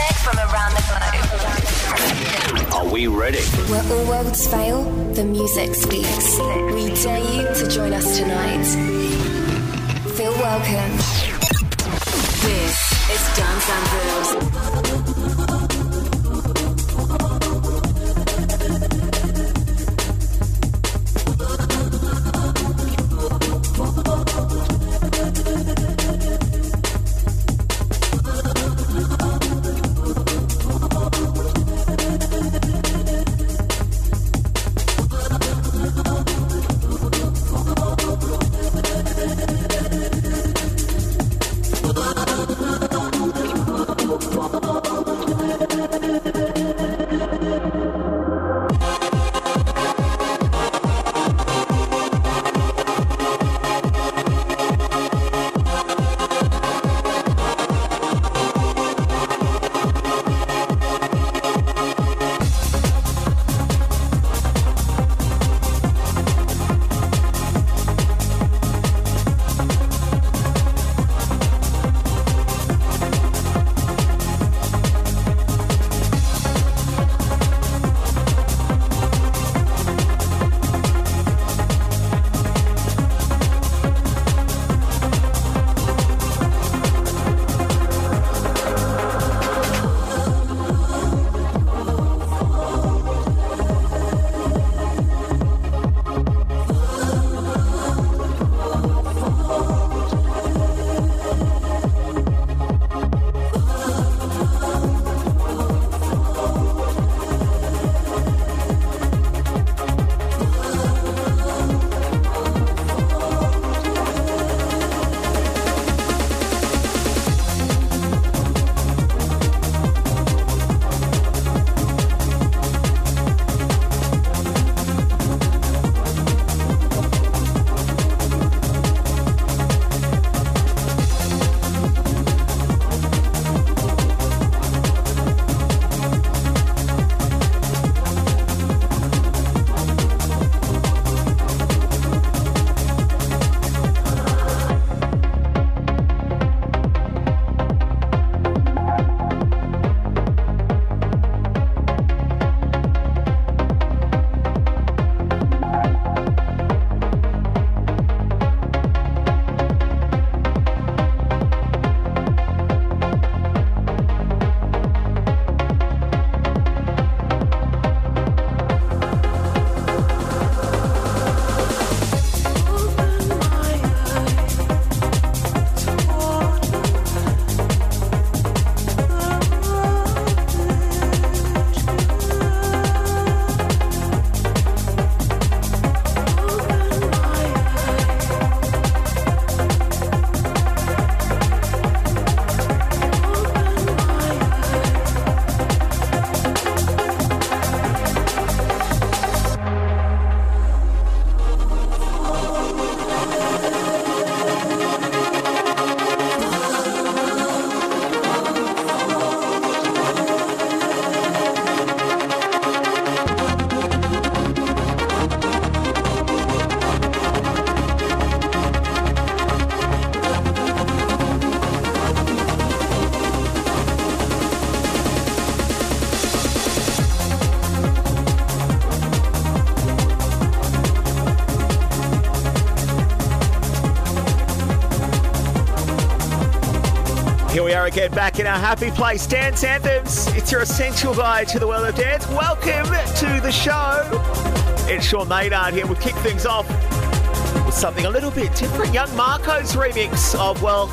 music from around the globe. Are we ready? Where all worlds fail, the music speaks. We dare you to join us tonight. Feel welcome. This is Dance Anthems. Here back in our happy place, Dance Anthems. It's your essential guide to the world of dance. Welcome to the show. It's Sean Maynard here. We'll kick things off with something a little bit different. Young Marco's remix of, well,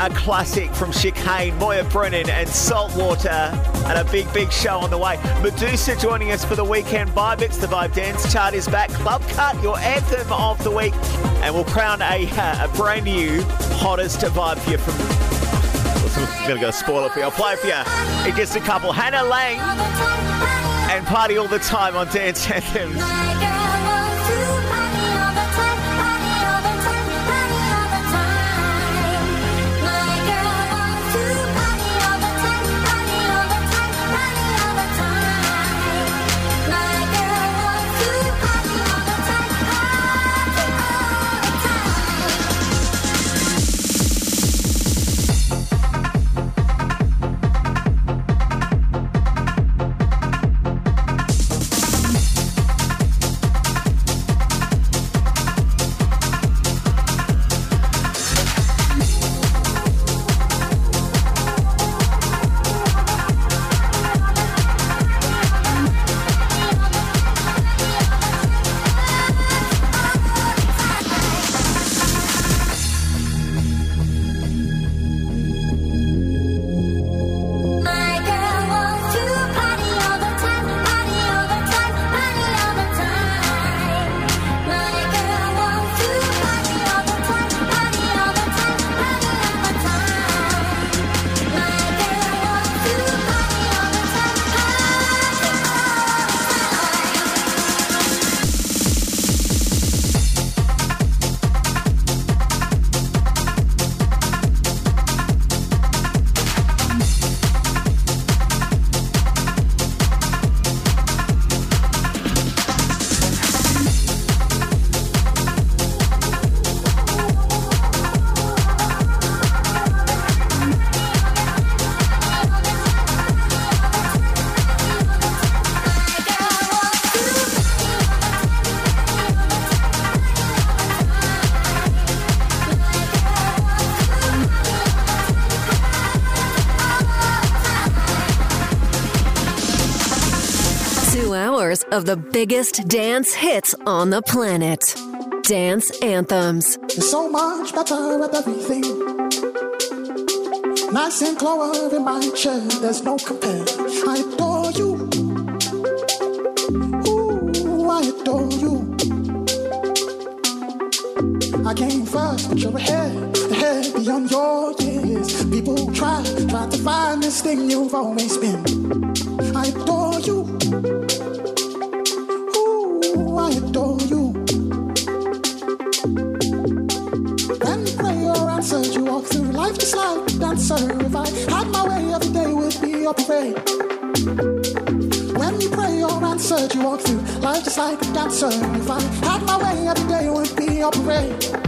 a classic from Chicane, Moya Brennan, and Saltwater, and a big, big show on the way. MEDUZA joining us for the weekend vibe. It's the Vibe Dance Chart is back. Club Cut, your anthem of the week, and we'll crown a, uh, a brand new hottest vibe you from. I'm gonna go spoil it for you. I'll play it for you It gets a couple. Hannah Laing and party all the time on Dance Anthems. Of the biggest dance hits on the planet. Dance Anthems. So much better at everything. Nice and clover in my chair, there's no compare. I adore you. Ooh, I adore you. I came first, but you're ahead, ahead beyond your years. People try, try to find this thing you've always been. A dancer. If I had my way, every day would be your parade. When you pray or answer, you walk through life just like a dancer. If I had my way, every day would be your parade.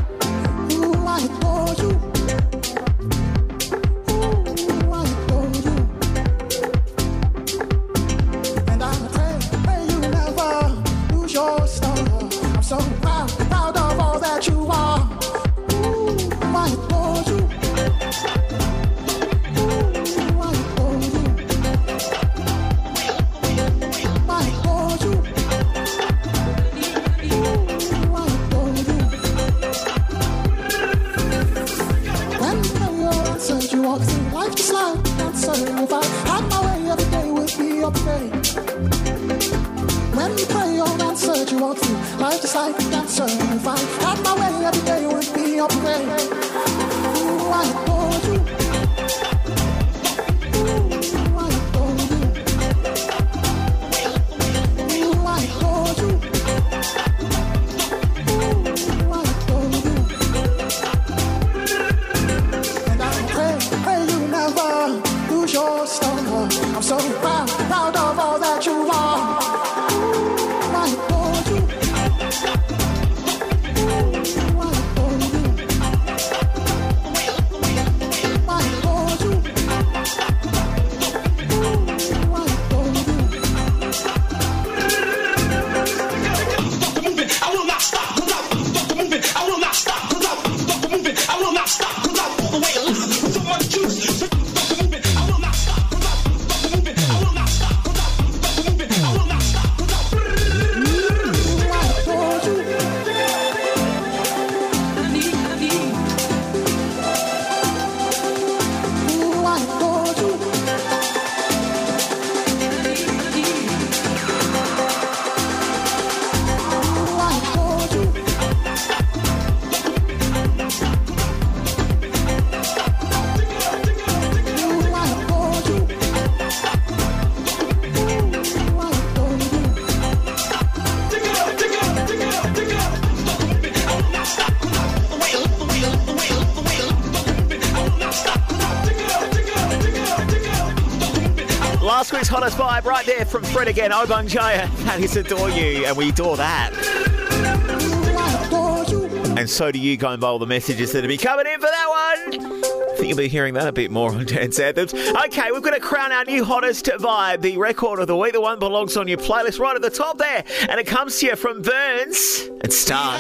Fred again, Obongjayar. That is Adore You, and we adore that. Ooh, I adore you. And so do you going by all the messages that will be coming in for that one. I think you'll be hearing that a bit more on Dance Anthems. Okay, we're going to crown our new hottest vibe, the record of the week. The one belongs on your playlist right at the top there. And it comes to you from Burns and Star.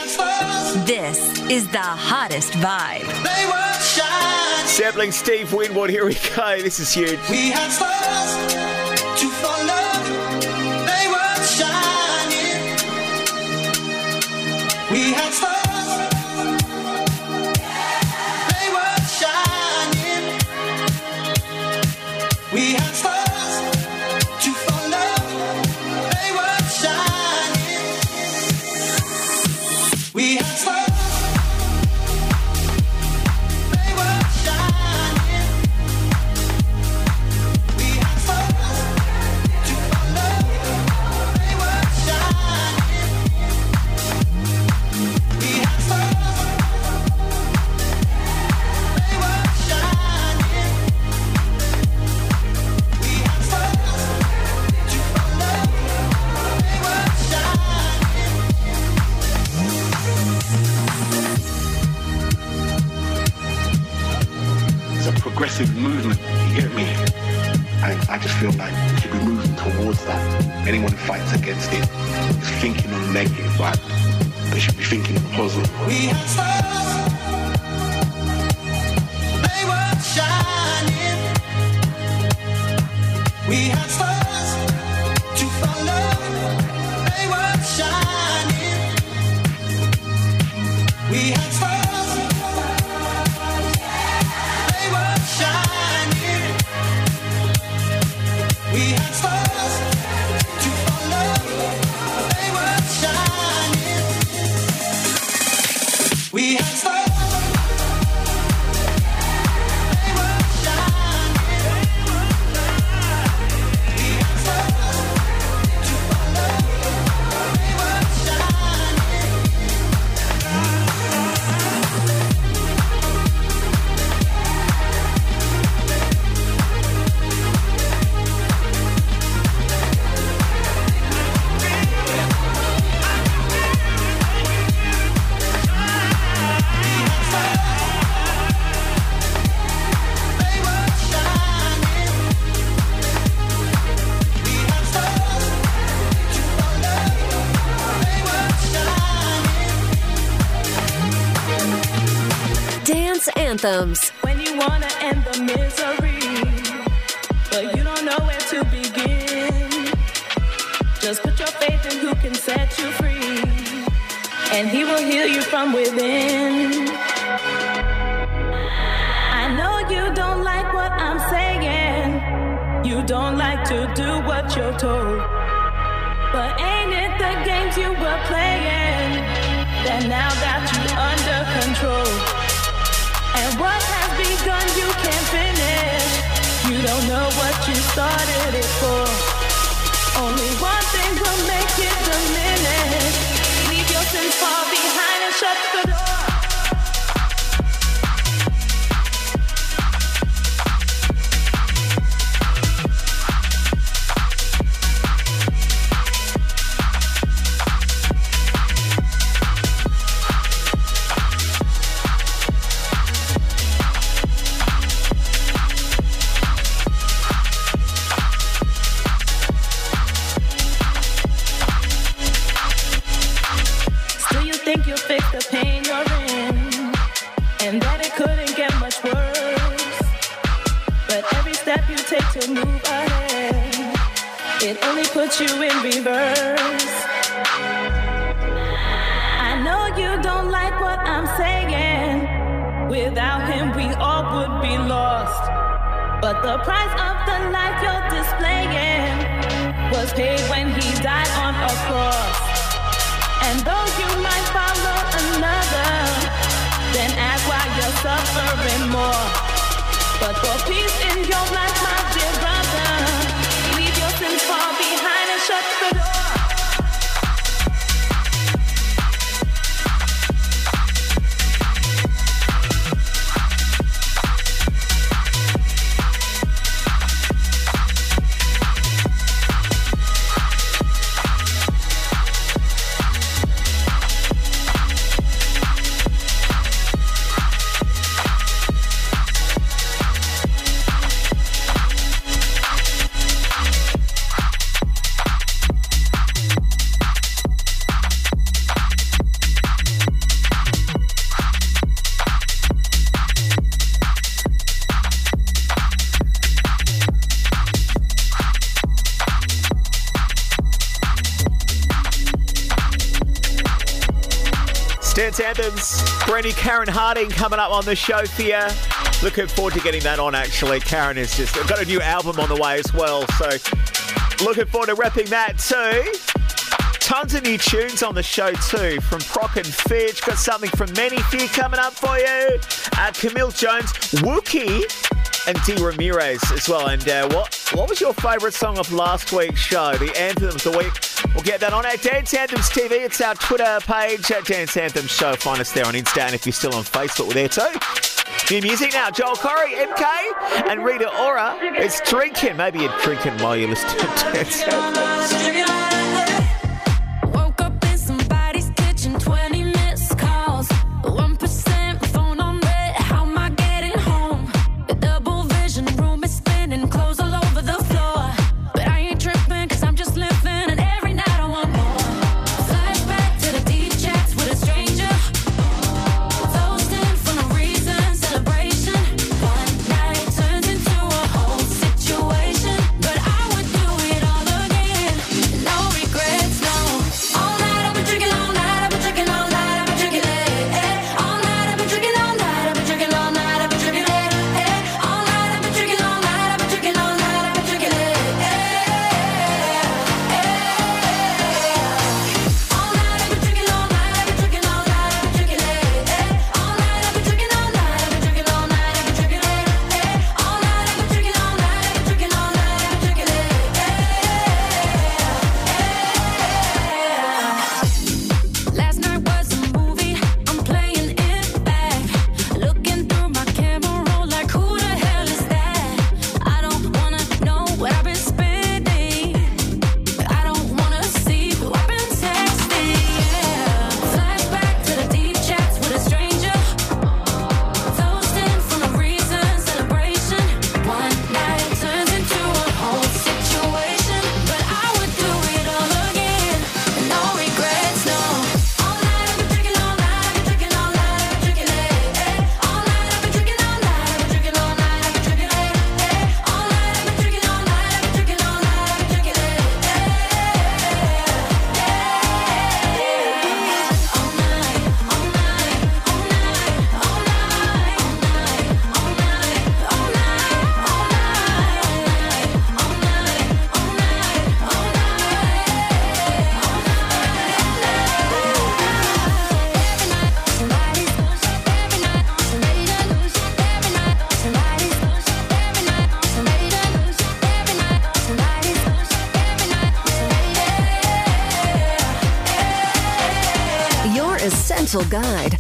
This is the hottest vibe. They were shine. Sampling Steve Winwood. Here we go. This is huge. We had stars to follow. I just feel like we should be moving towards that. Anyone who fights against it is thinking on the negative vibe. They should be thinking on the positive. We had stars. They were shining. We had stars only you in reverse. I know you don't like what I'm saying. Without him we all would be lost. But the price of the life you're displaying Was paid when he died on a cross. And though you might follow another, then ask why you're suffering more. But for peace in your life, Anthems, brand new Karen Harding coming up on the show for you. Looking forward to getting that on, actually. Karen has just got a new album on the way as well, so looking forward to repping that too. Tons of new tunes on the show too from Prok and Fitch. Got something from MANYFEW coming up for you. Uh, Camille Jones, Wuki, and D Ramirez as well. And uh, what what was your favourite song of last week's show? The anthem of the week. We'll get that on our Dance Anthems TV. It's our Twitter page at Dance Anthems Show. Find us there on Insta, and if you're still on Facebook, we're there too. New music now. Joel Corry, MK, and Rita Ora. It's drinking. Maybe you're drinking while you're listening to Dance Anthems.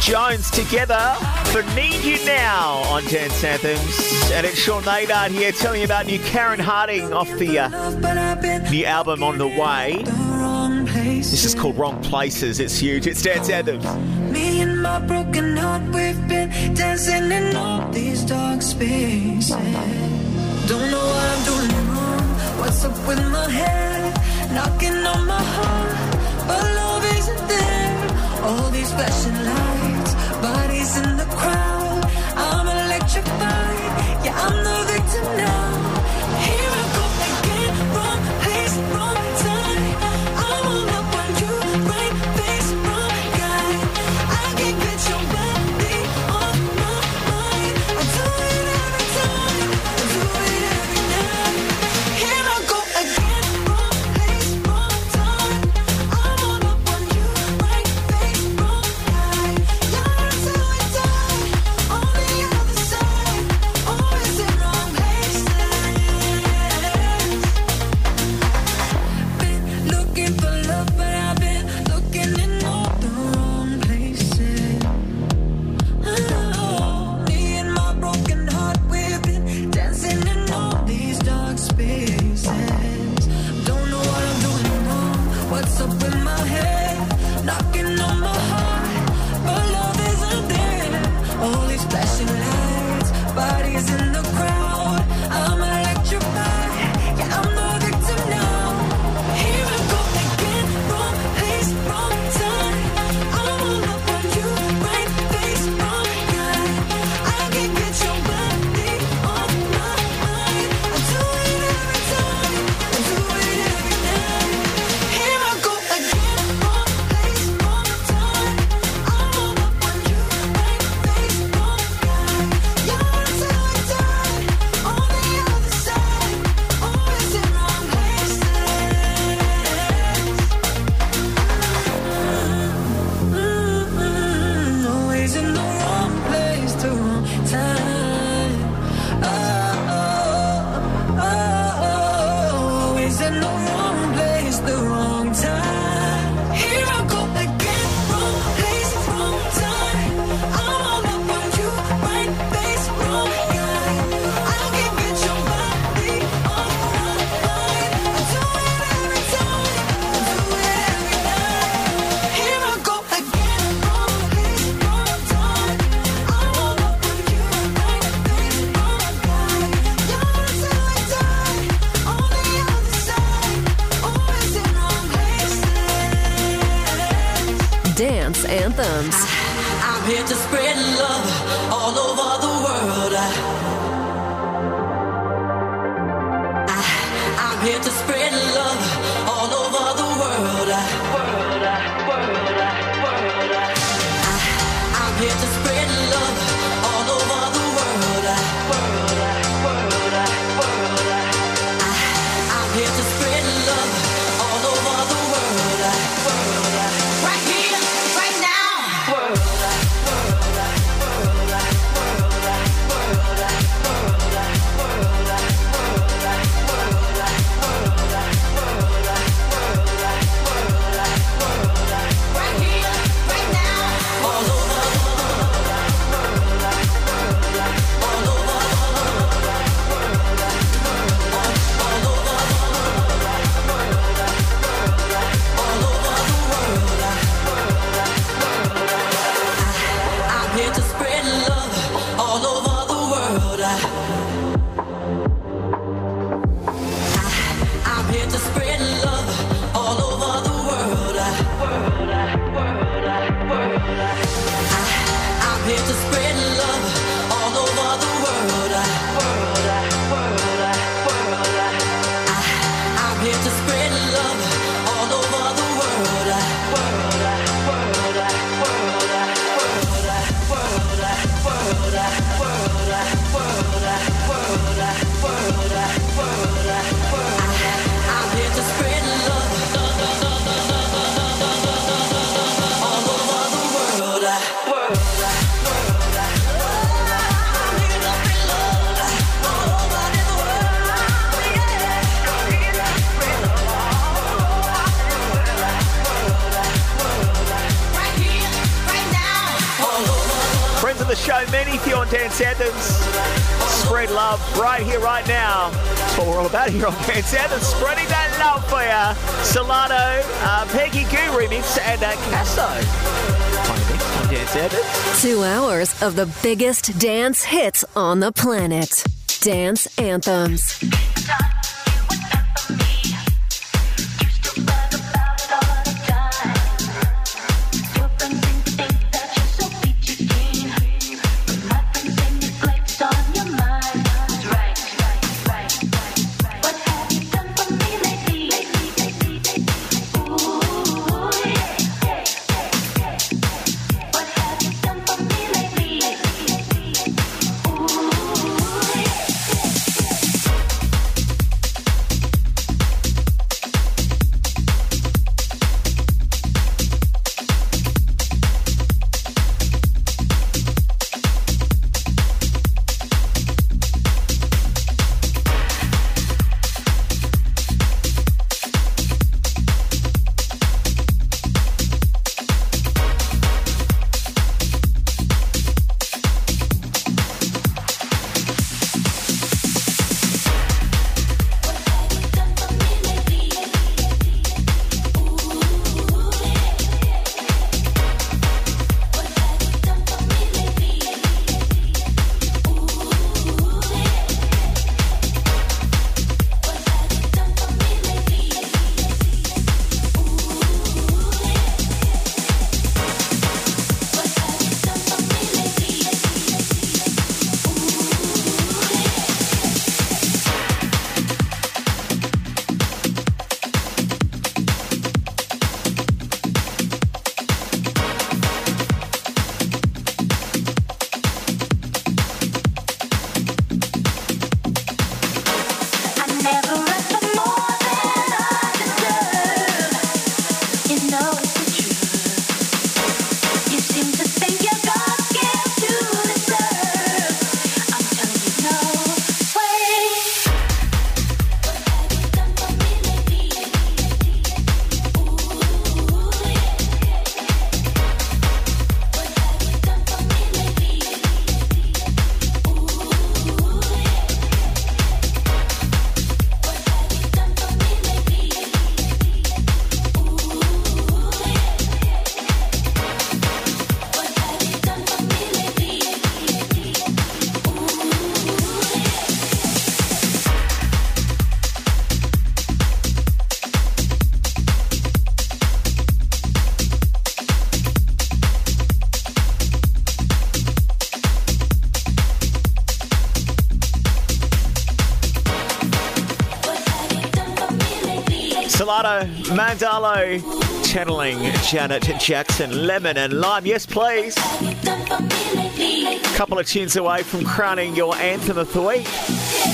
Jones together for Need You Now on Dance Anthems. And it's Sean Maynard here telling you about new Karen Harding off the uh, new album on the way. This is called Wrong Places. It's huge. It's Dance Anthems. Me and my broken heart, we've been dancing in all these dark spaces. Don't know what I'm doing wrong. What's up with my head? Knocking on my heart, but love isn't there. All these flashing lights, in the crowd. I'm electrified. Yeah, I'm the victim now. Two hours of the biggest dance hits on the planet. Dance anthems. Mandalo channeling Janet Jackson, Lemon and Lime. Yes, please. Couple of tunes away from crowning your anthem of the week.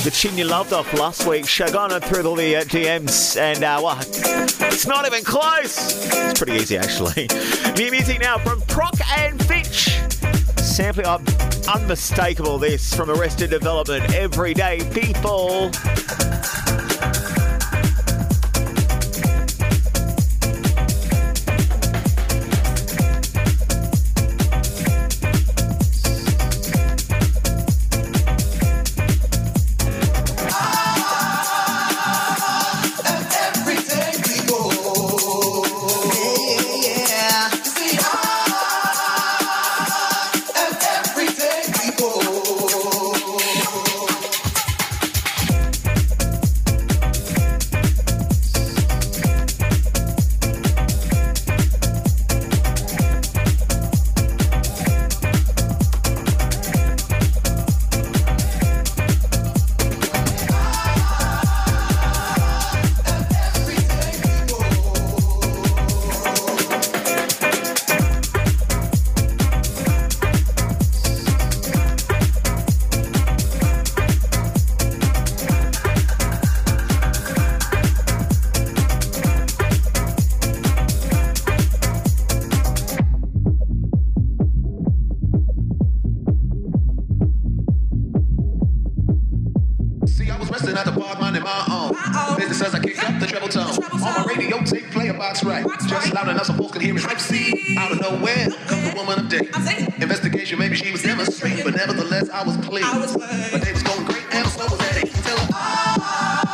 The tune you loved off last week. Shagona through all the uh, DMs, and uh, well, it's not even close. It's pretty easy, actually. New music now from Prok and Fitch. Sampling up unmistakable this from Arrested Development. Everyday people. Tape, play a box right. Just loud enough so folks can hear me hype. See, out of nowhere comes the woman of day. Investigation, maybe she was demonstrating, but nevertheless, I was clear. My day was going great, and so was that. Until I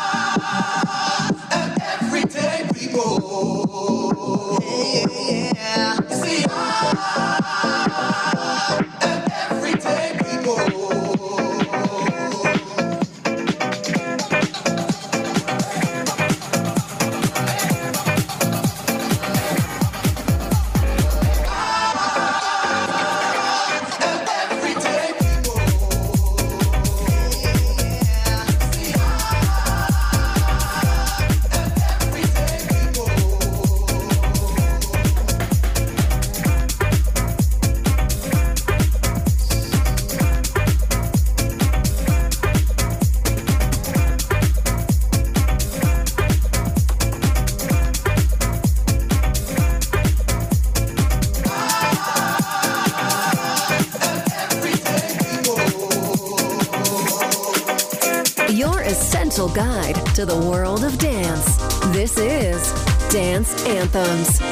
Anthems.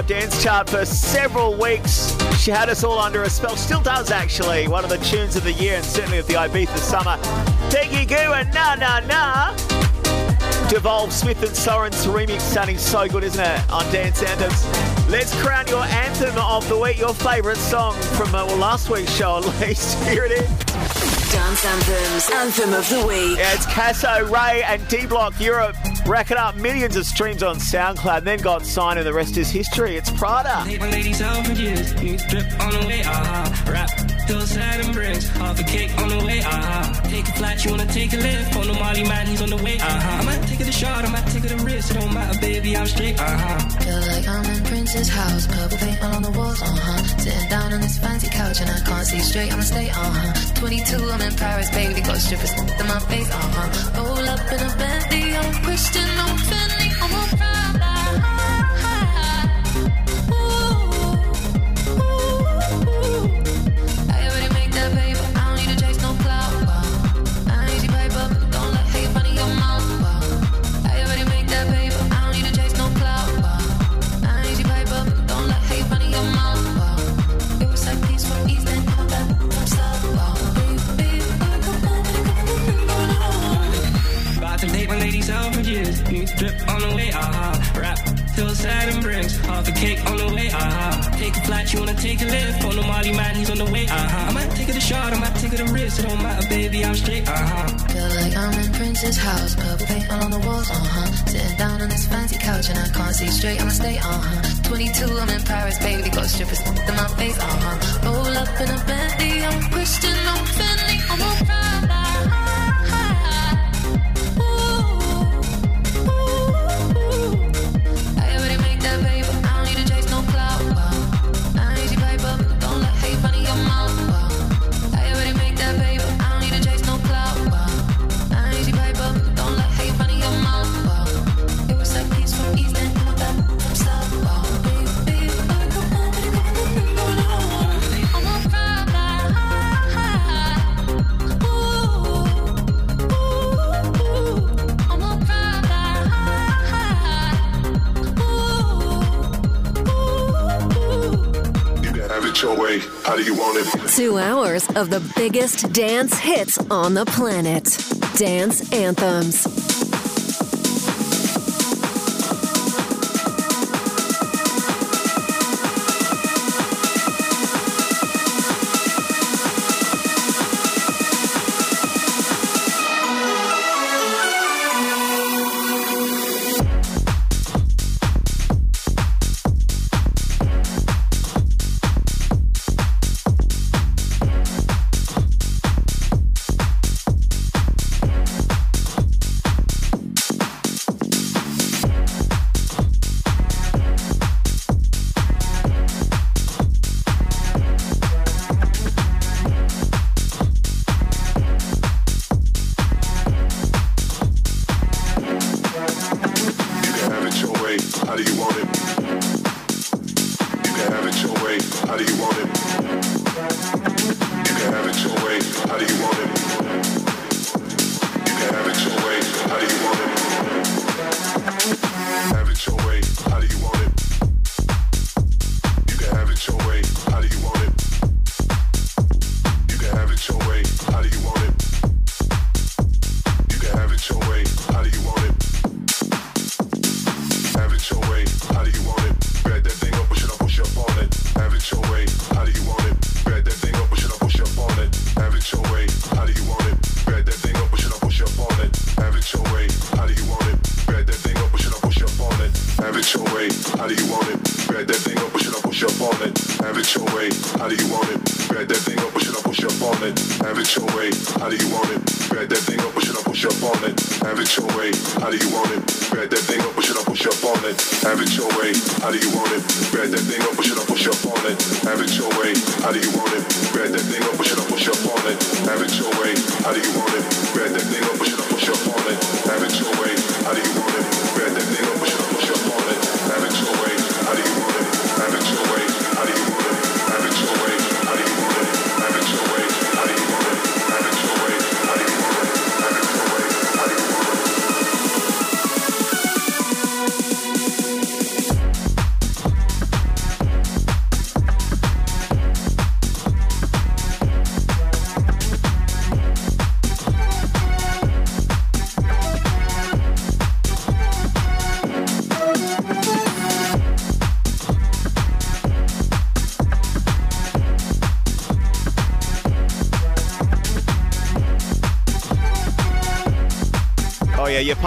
Vibe Dance chart for several weeks. She had us all under a spell. Still does, actually. One of the tunes of the year and certainly of the Ibiza summer. Peggy Gou and Na Na Na. Devolve Smith and Sorren's remix sounding so good, isn't it? On Dance Anthems. Let's crown your anthem of the week, your favourite song from uh, well, last week's show at least. Here it is. Dance Anthems, Anthem of the Week. Yeah, it's Casso, Raye, and D Block Europe racking up millions of streams on SoundCloud and then got signed, and the rest is history. It's Prada. Take my ladies out for years. New drip on the way, Rap, hillside and bricks. Half a cake on the way, ah. uh Take a flight, you wanna take a lift. On the Molly man, he's on the way, ah. uh I might take it a shot, I might take it a risk. It don't matter, baby, I'm straight, ah. Feel like I'm in Prince's house. Purple paint all on the walls, uh huh. Sitting down on this fancy couch and I can't see straight, I'ma stay, uh huh. 22, I'm in Paris, baby. Got strippers in my face, uh huh. Roll up in a Bentley, I'm Christian, I'm Fendi, I'm a. drip on the way, ah. Ha. Rap, hillside and bricks. Half a cake on the way, ah. Ha. Take a flight, you wanna take a lift. On the Molly man, he's on the way, ah. Ha. I might take it a shot, I might take it a risk. It don't matter, baby, I'm straight, ah. Feel like I'm in Prince's house, purple paint all on the walls, uh huh. Sitting down on this fancy couch and I can't see straight, I'ma stay, uh huh. 22, I'm in Paris, baby, got strippers in my face, uh huh. Roll up in a Bentley, I'm Christian, I'm Two hours of the biggest dance hits on the planet. Dance Anthems.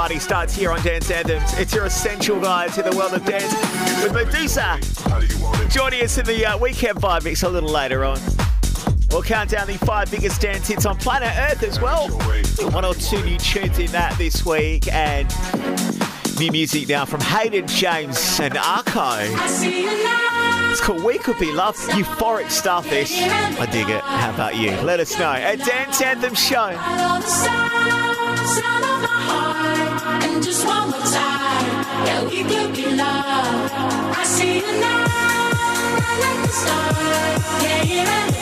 party starts here on Dance Anthems. It's your essential guide to the world of dance with MEDUZA. Joining us in the uh, weekend vibe mix a little later on. We'll count down the five biggest dance hits on planet Earth as well. One or two new tunes in that this week and new music now from Hayden James and AR/CO. It's called We Could Be Love. Euphoric stuff, this. I dig it. How about you? Let us know A Dance Anthem Show. Yeah.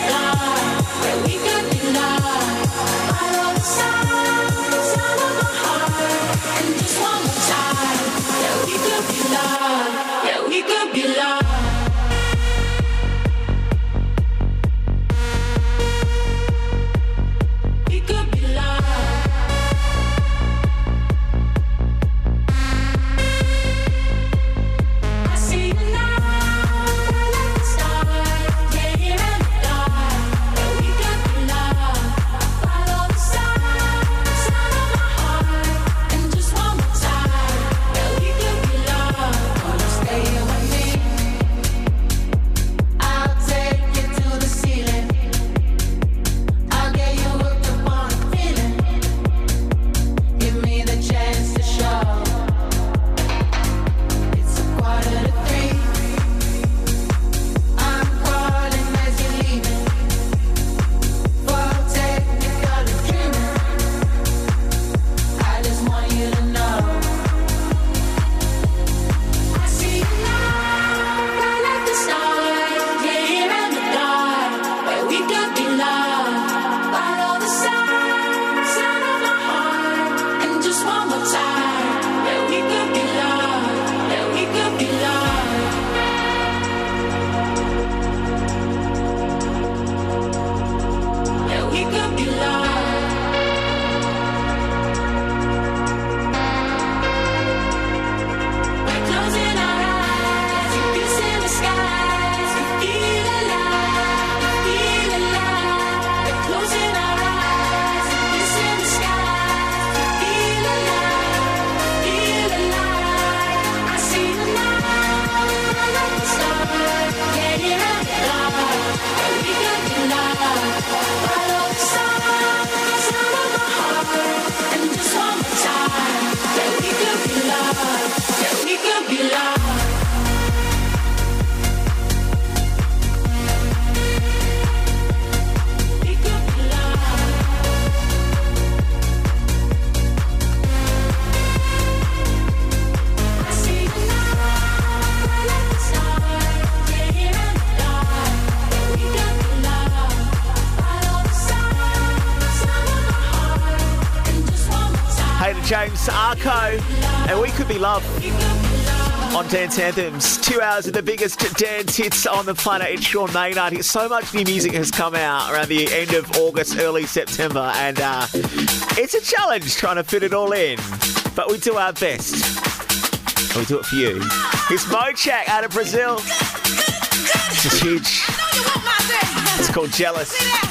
Dance Anthems. Two hours of the biggest dance hits on the planet. It's Sean Maynard. So much new music has come out around the end of August, early September, and uh, it's a challenge trying to fit it all in. But we do our best. We do it for you. It's Mochakk out of Brazil. It's huge. It's called Jealous.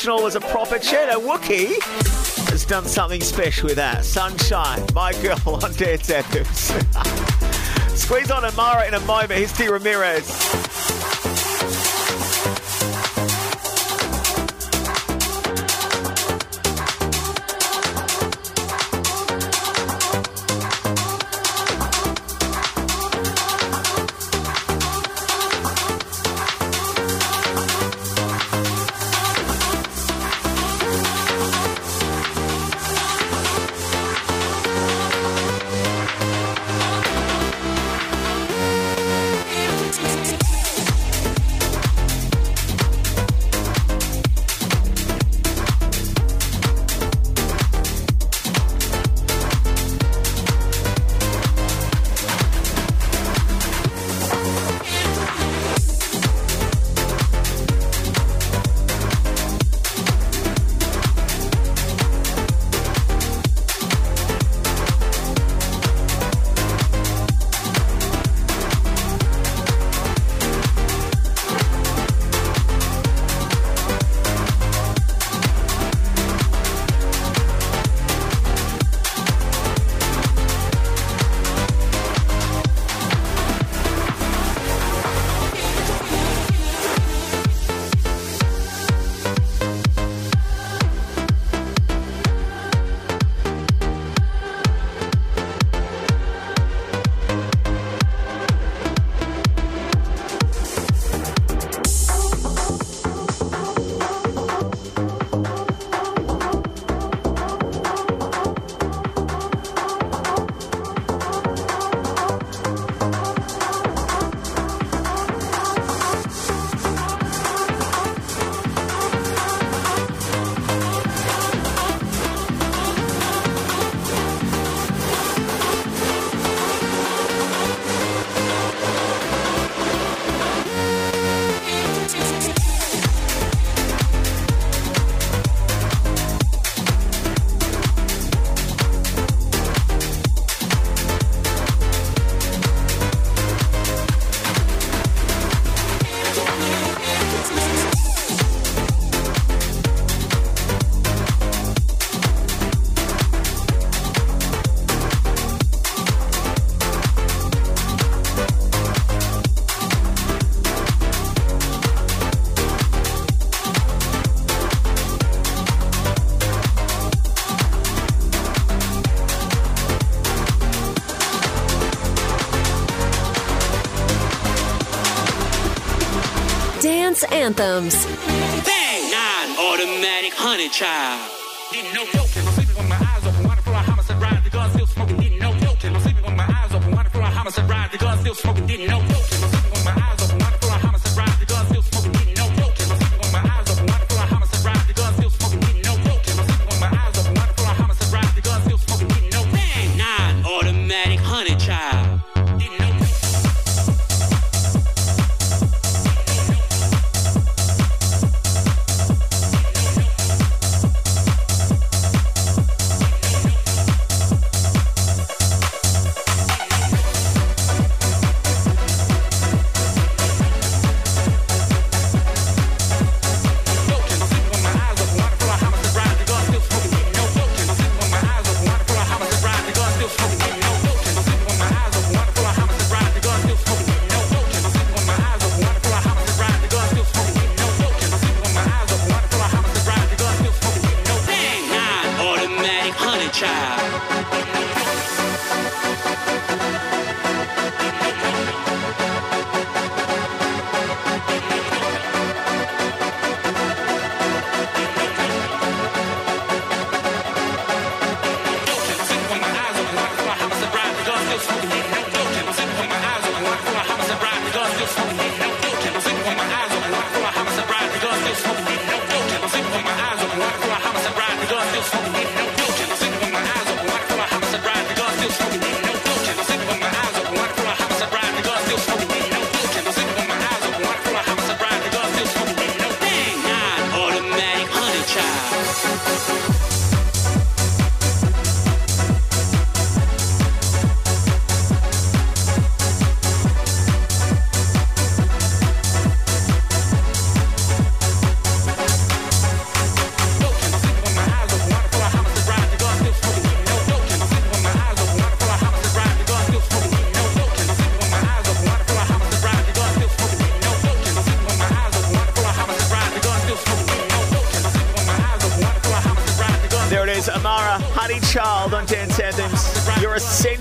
original was a proper cheddar. Wuki has done something special with that. Sunshine, my girl on Dance Anthems. Squeeze on Ammara in a moment. He's D. Ramirez. Anthems. Bang! Nine automatic honey child. Didn't know yo, I'm sleeping with my eyes open, wanna fly homicide ride, the gun still smoking, didn't know yo, I'm sleeping with my eyes open, wanna fly homicide ride, the gun still smoking, didn't know yo,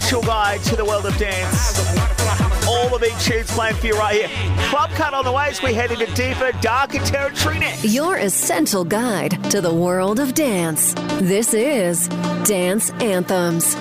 essential guide to the world of dance. All the big tunes playing for you right here. Club cut on the way as we head into deeper, darker territory next. Your essential guide to the world of dance. This is Dance Anthems.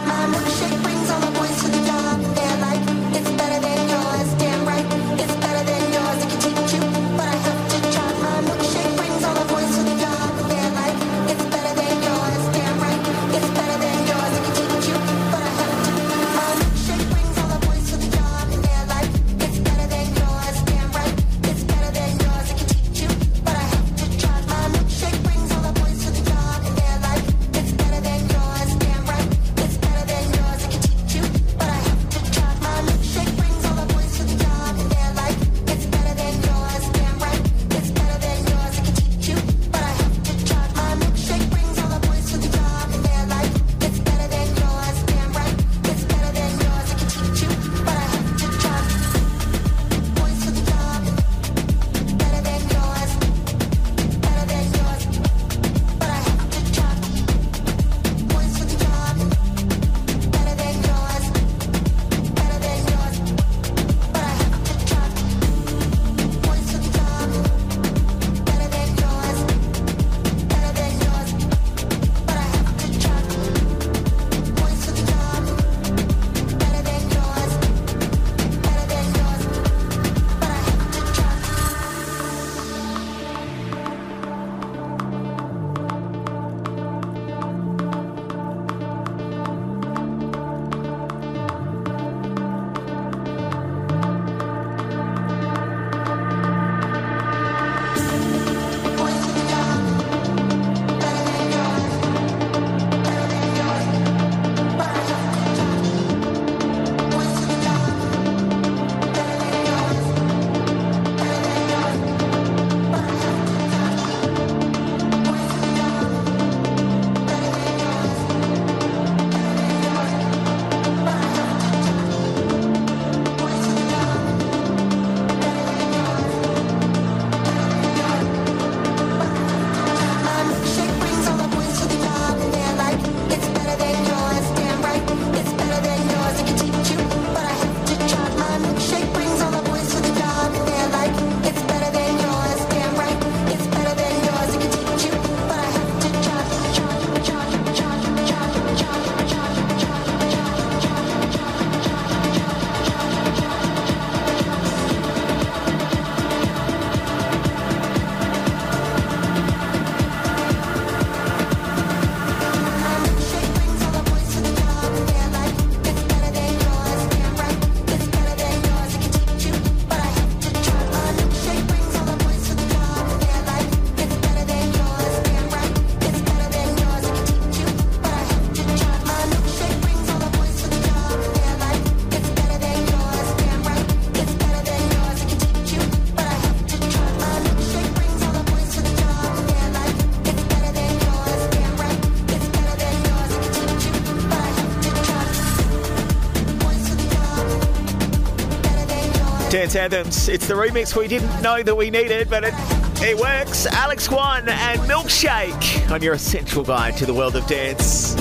Dance Anthems. It's the remix we didn't know that we needed, but it, it works. Alex Wann and Milkshake on your essential guide to the world of dance.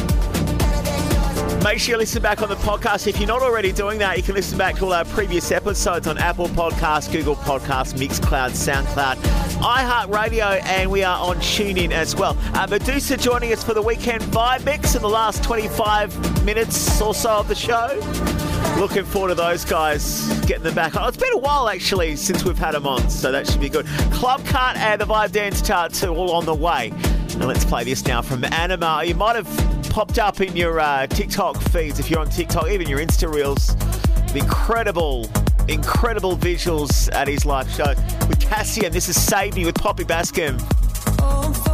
Make sure you listen back on the podcast. If you're not already doing that, you can listen back to all our previous episodes on Apple Podcasts, Google Podcasts, Mixcloud, SoundCloud, iHeartRadio, and we are on TuneIn as well. Uh, MEDUZA joining us for the weekend vibe mix in the last 25 minutes or so of the show. Looking forward to those guys getting them back on. It's been a while actually since we've had them on, so that should be good. Club Cut and the Vibe Dance Chart too, all on the way. Now let's play this now from Anyma. You might have popped up in your uh, TikTok feeds if you're on TikTok, even your Insta reels. The incredible, incredible visuals at his live show with Cassian. This is Save Me with Poppy Baskcomb. Oh,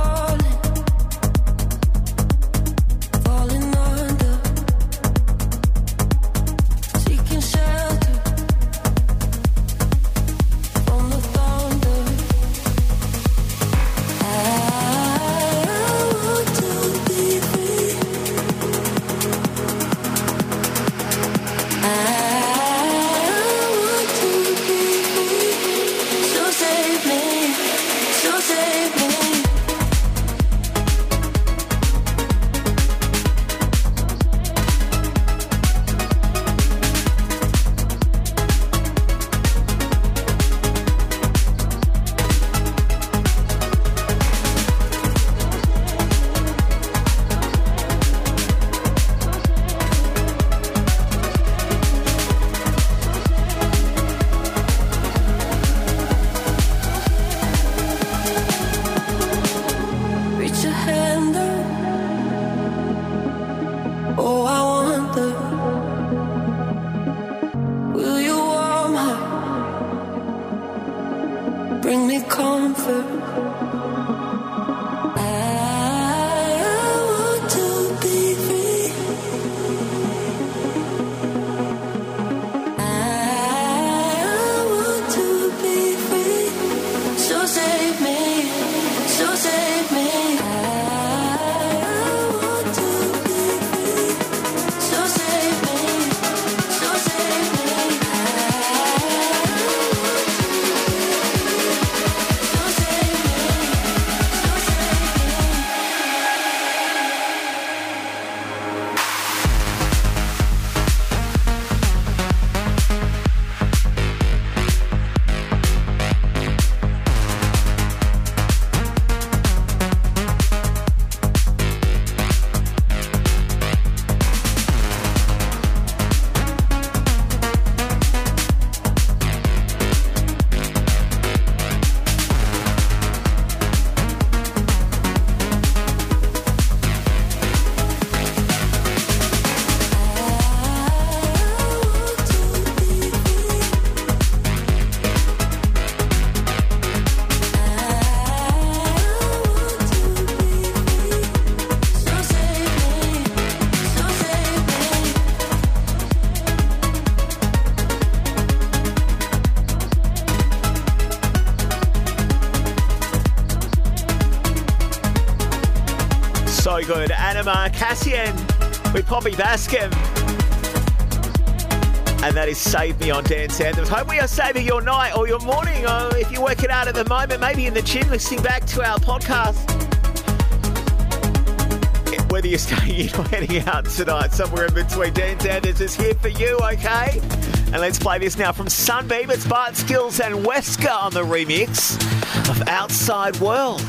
Baskcomb. And that is Save Me on Dance Anthems. Hope we are saving your night or your morning. Or if you're working out at the moment, maybe in the gym listening back to our podcast. Whether you're staying in or heading out tonight, somewhere in between, Dance Anthems is here for you, okay? And let's play this now from Sunbeam. It's Bart Skins and Weska on the remix of Outside World.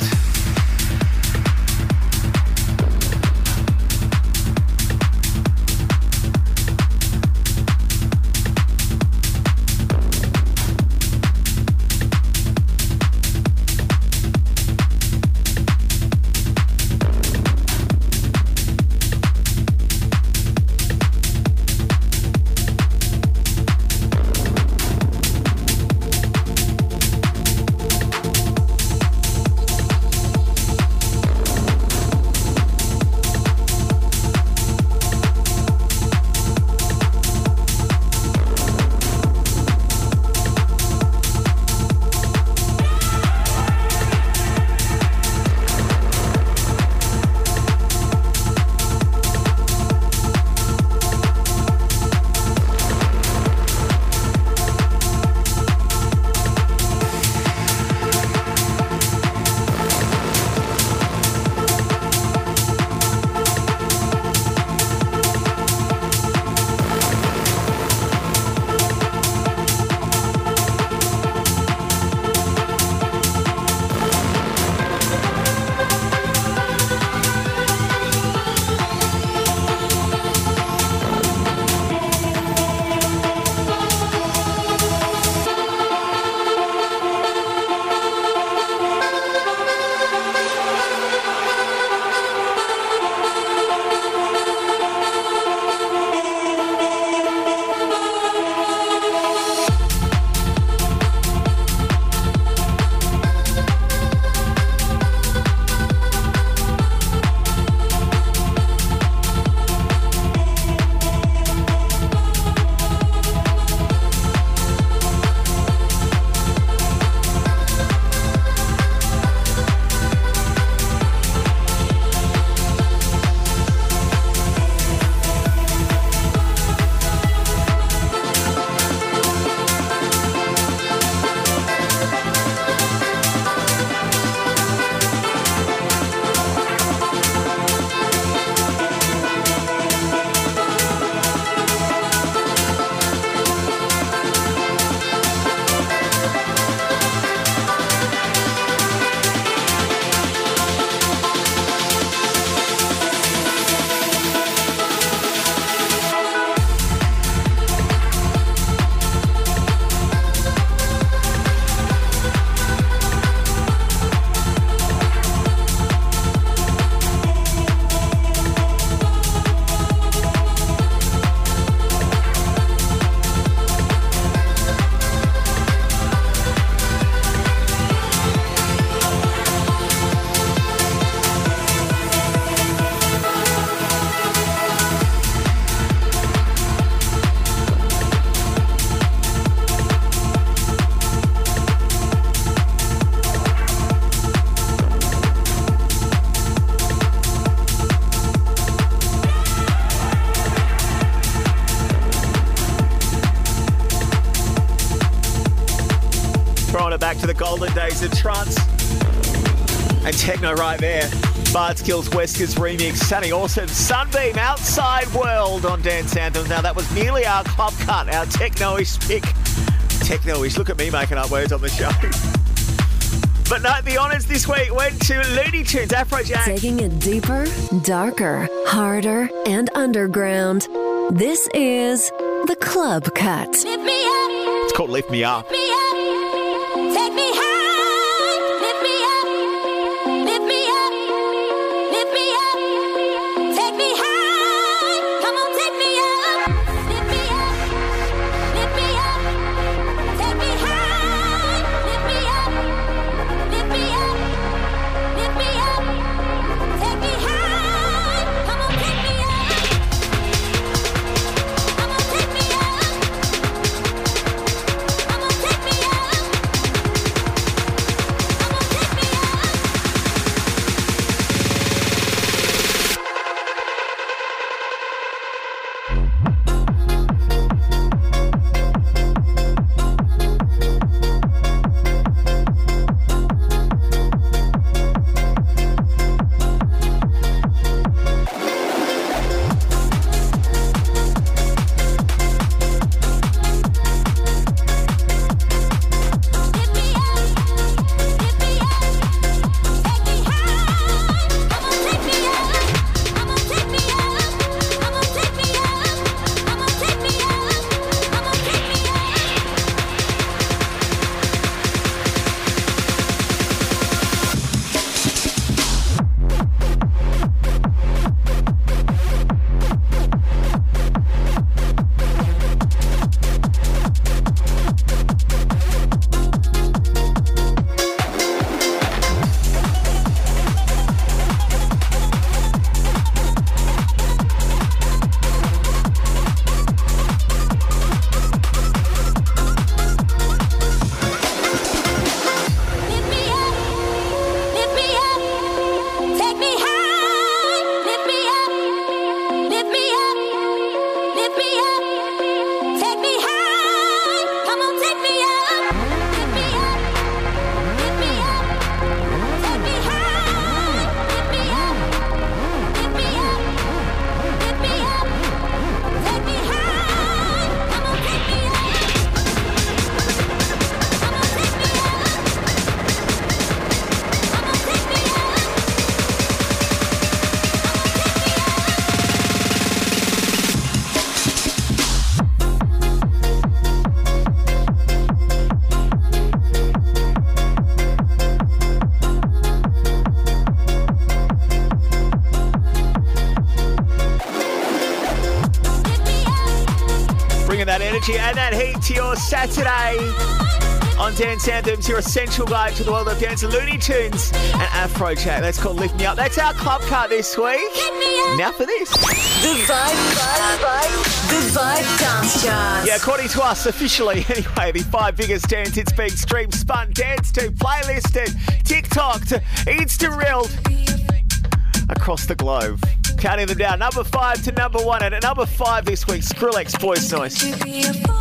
Days of trance and techno right there. Bart Skins Weska's remix, Sunny Awesome, Sunbeam, Outside World on Dance Anthems. Now that was nearly our club cut, our techno-ish pick. Techno-ish, look at me making up words on the show. But no, the honours this week went to LNY TNZ, Afrojack. Taking it deeper, darker, harder, and underground. This is the Club Cut. It's called Lift Me Up. Take me on Dance Anthems, your essential guide to the world of dance, LNY TNZ and Afrojack. That's called Lift Me Up. That's our club cut this week. Now for this. The Vibe, Vibe, Vibe, the Vibe Dance Chart. Yeah, according to us, officially anyway, the five biggest dance hits being streamed, spun, danced to, playlisted, TikToked, Insta reeled across the globe. Counting them down, number five to number one, and at number five this week, Skrillex Boys Noize.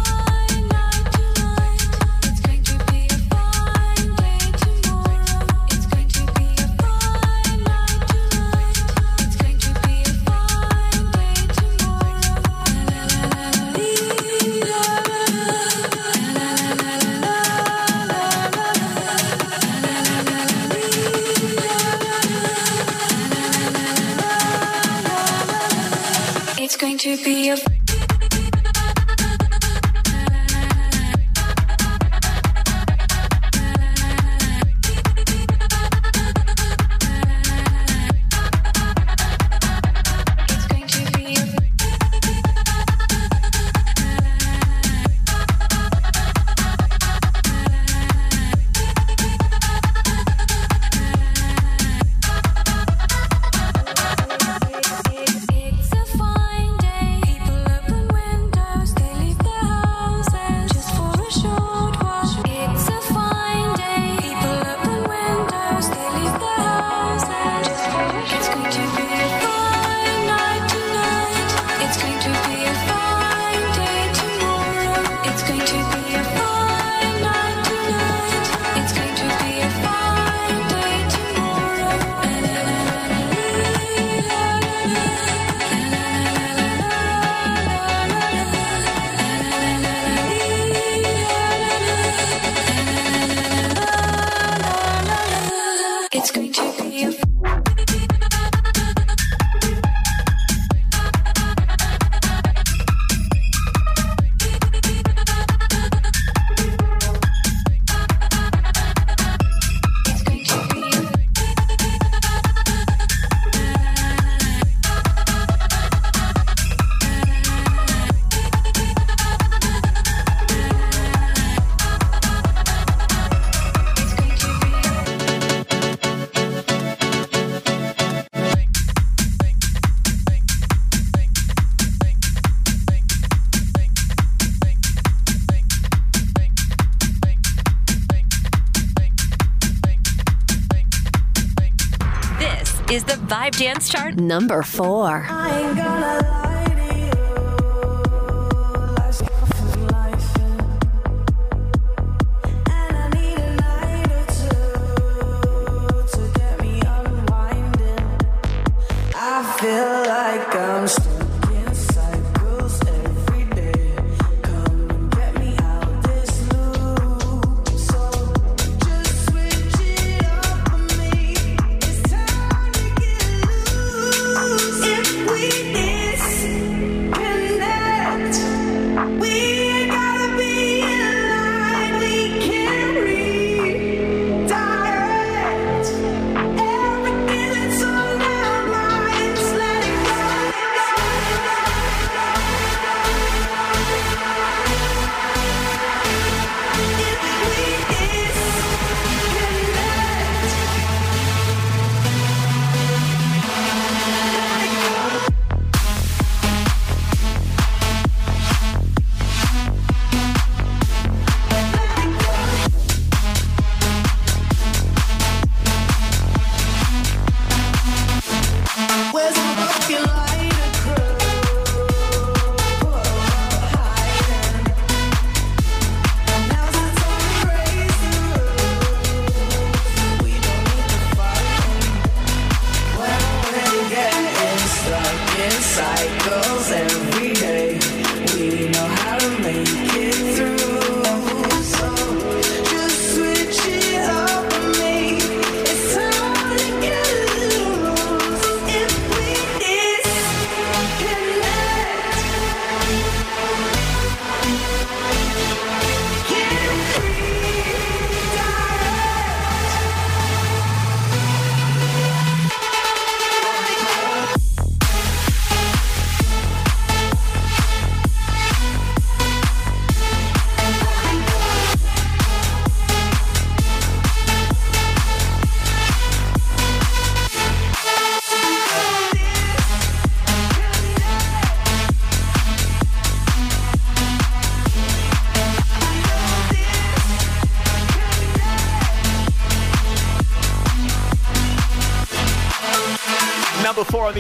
Vibe Dance Chart number 4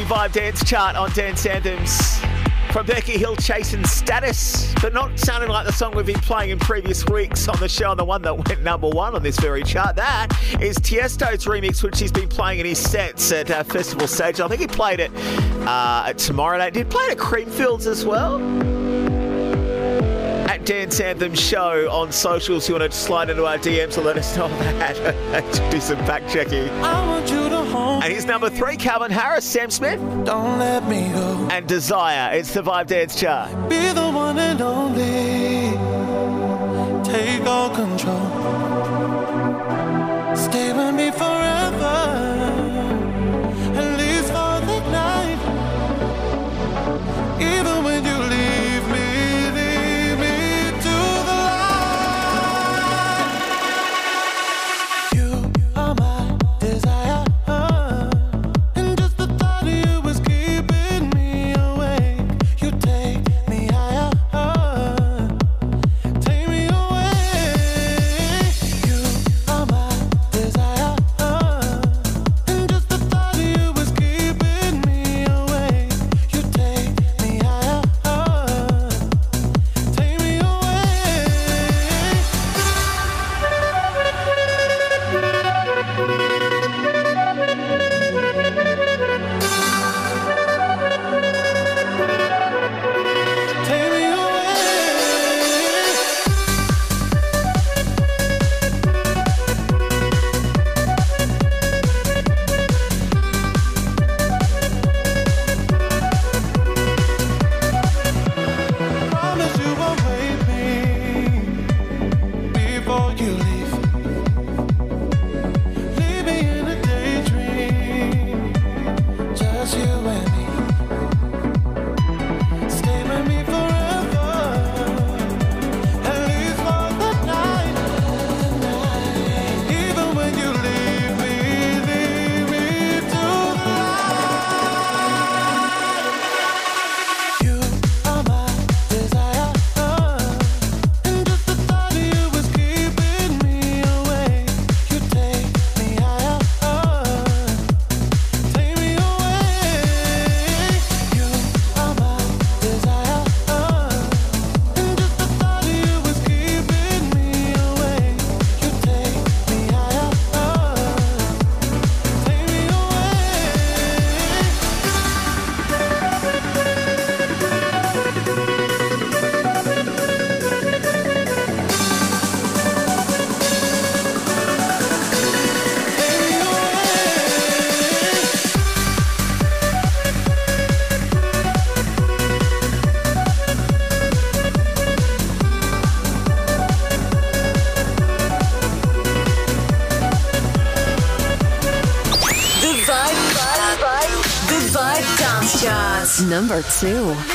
Vibe Dance chart on Dance Anthems. From Becky Hill Chase and Status, but not sounding like the song we've been playing in previous weeks on the show, and the one that went number one on this very chart. That is Tiesto's remix, which he's been playing in his sets at uh, festival stage. I think he played it uh, at Tomorrowland. Did play it at Creamfields as well. At Dance Anthem Show on socials, you want to slide into our DMs and let us know that. Do some fact checking. And he's number three, Calvin Harris, Sam Smith. Don't let me go. And Desire. It's the Vibe Dance chart. Be the one and only. Take all control. Number two.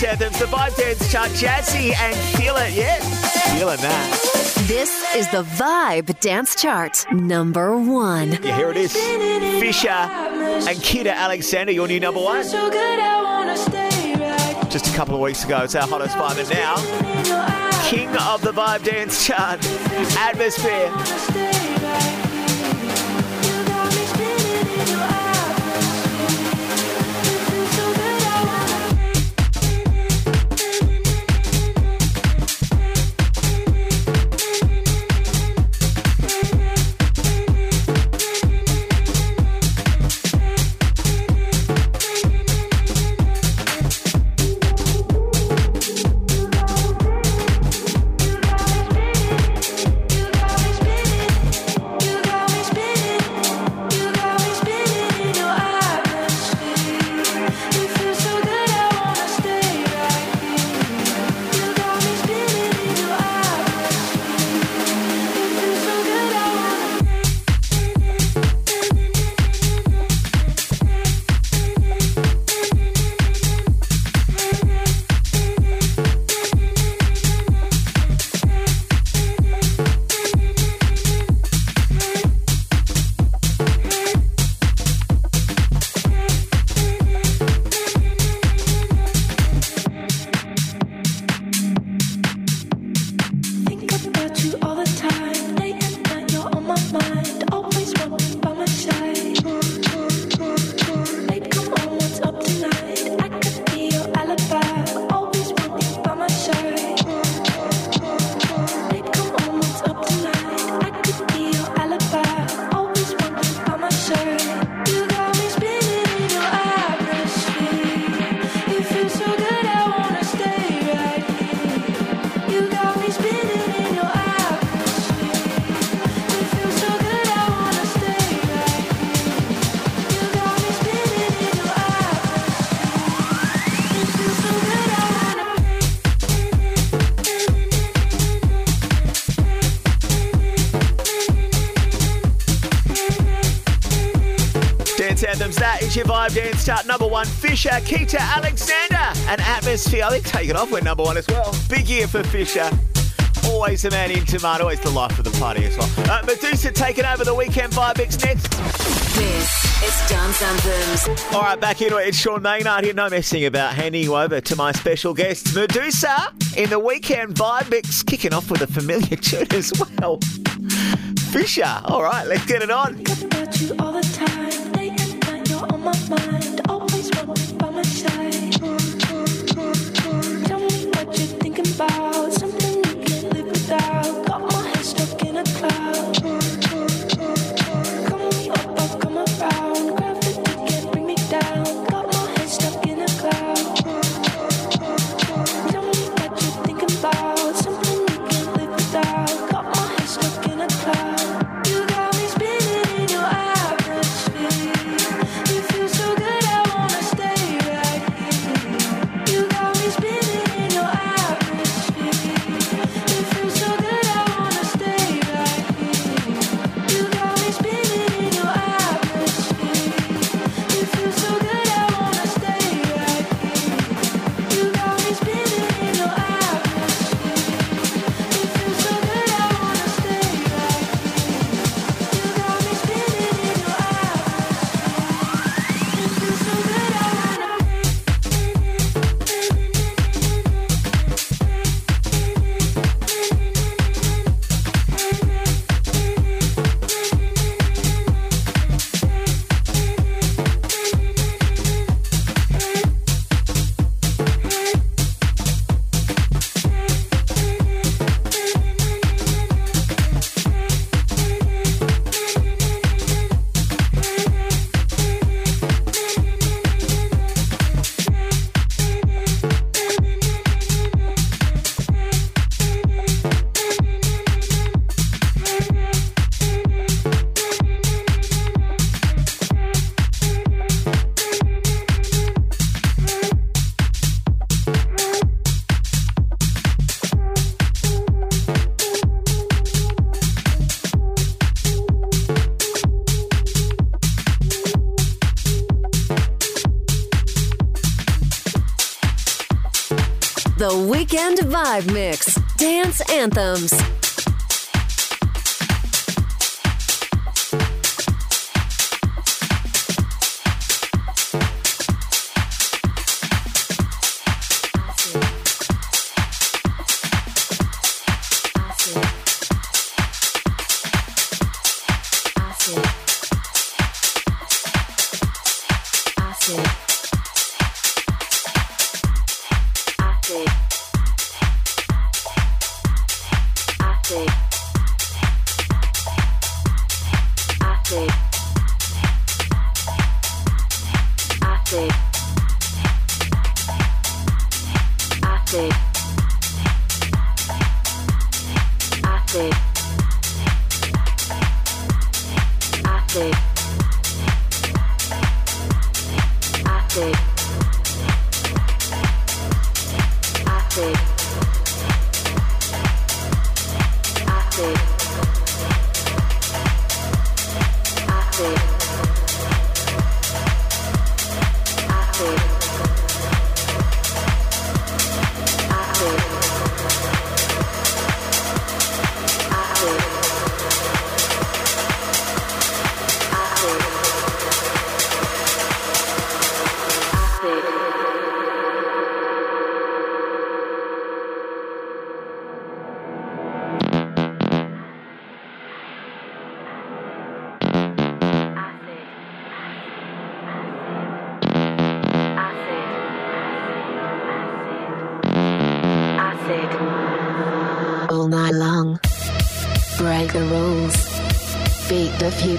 Dance Anthems, the Vibe Dance Chart, Jazzy and Feel It, yes, feeling that. This is the Vibe Dance Chart. Number one. Yeah, here it is, Fisher and Kita Alexander, your new number one. so good, I wanna stay right Just a couple of weeks ago, it's our hottest vibe, and now, King of the Vibe Dance Chart, Atmosphere. That is your Vibe Dance Chart number one. Fisher, Kita Alexander, and Atmosphere. I think Take It Off went number one as well. Big year for Fisher. Always the man in demand, always the life of the party as well. Uh, MEDUZA taking over the weekend Vibe X next. This is Dance Anthems. All right, back into it. It's Sean Maynard here. No messing about. Handing you over to my special guest, MEDUZA in the weekend Vibe Mix, kicking off with a familiar tune as well. Fisher. All right, let's get it on smile. Live Mix Dance Anthems. music.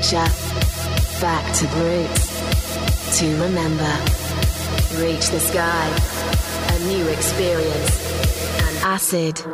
future, back to roots, to remember, reach the sky, a new experience, An acid.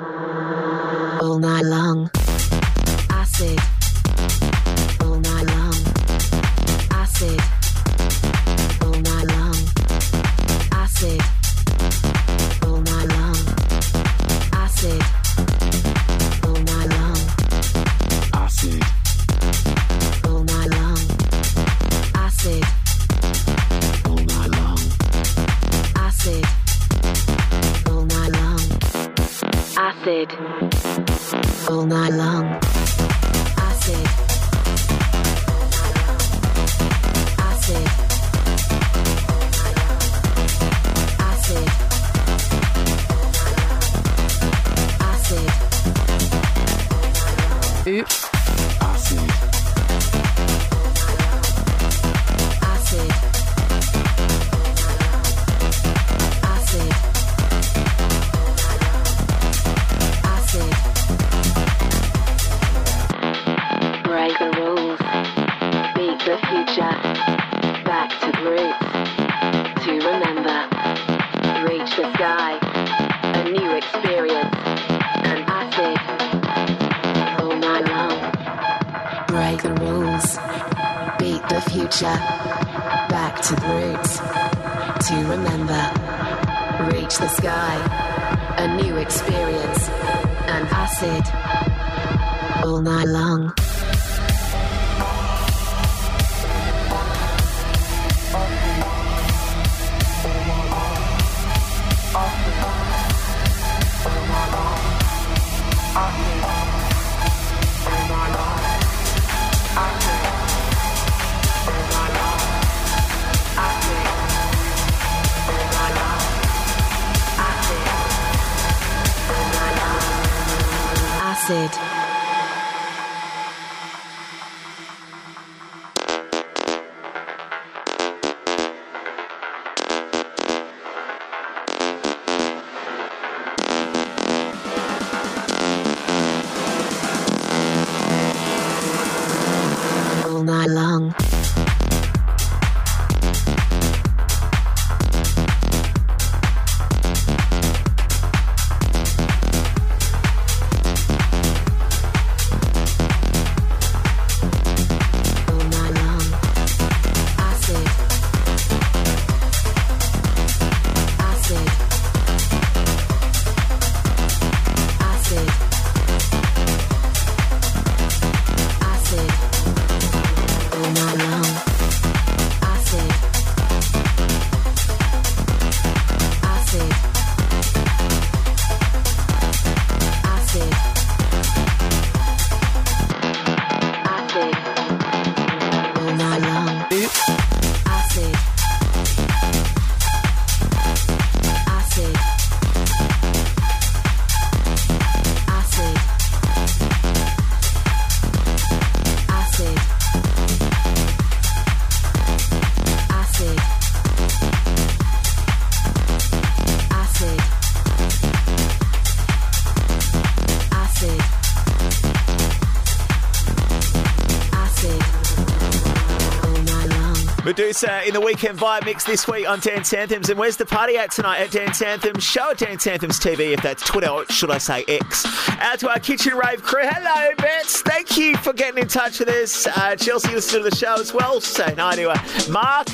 MEDUZA in the weekend vibe mix this week on Dance Anthems. And where's the party at tonight at Dance Anthems? Show at Dance Anthems TV if that's Twitter, or should I say X. Out to our kitchen rave crew. Hello, Bets. Thank you for getting in touch with us. Uh, Chelsea listened to the show as well. Saying hi to uh, Mark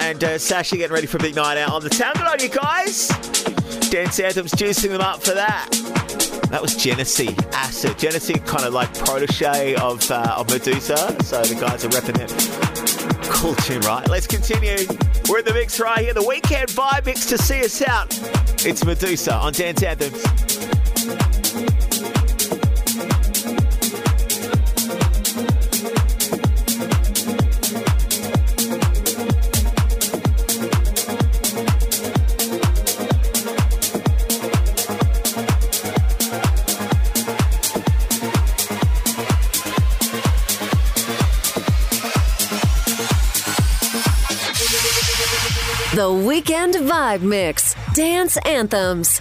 and uh, Sasha getting ready for a big night out on the town. Good on you guys. Dance Anthems juicing them up for that. That was Genesee Acid. Genesee kind of like protege of, uh, of MEDUZA, so the guys are repping it. Cool tune, right? Let's continue. We're in the mix right here. The weekend vibe mix to see us out. It's MEDUZA on Dance Anthems. Mix. Dance Anthems.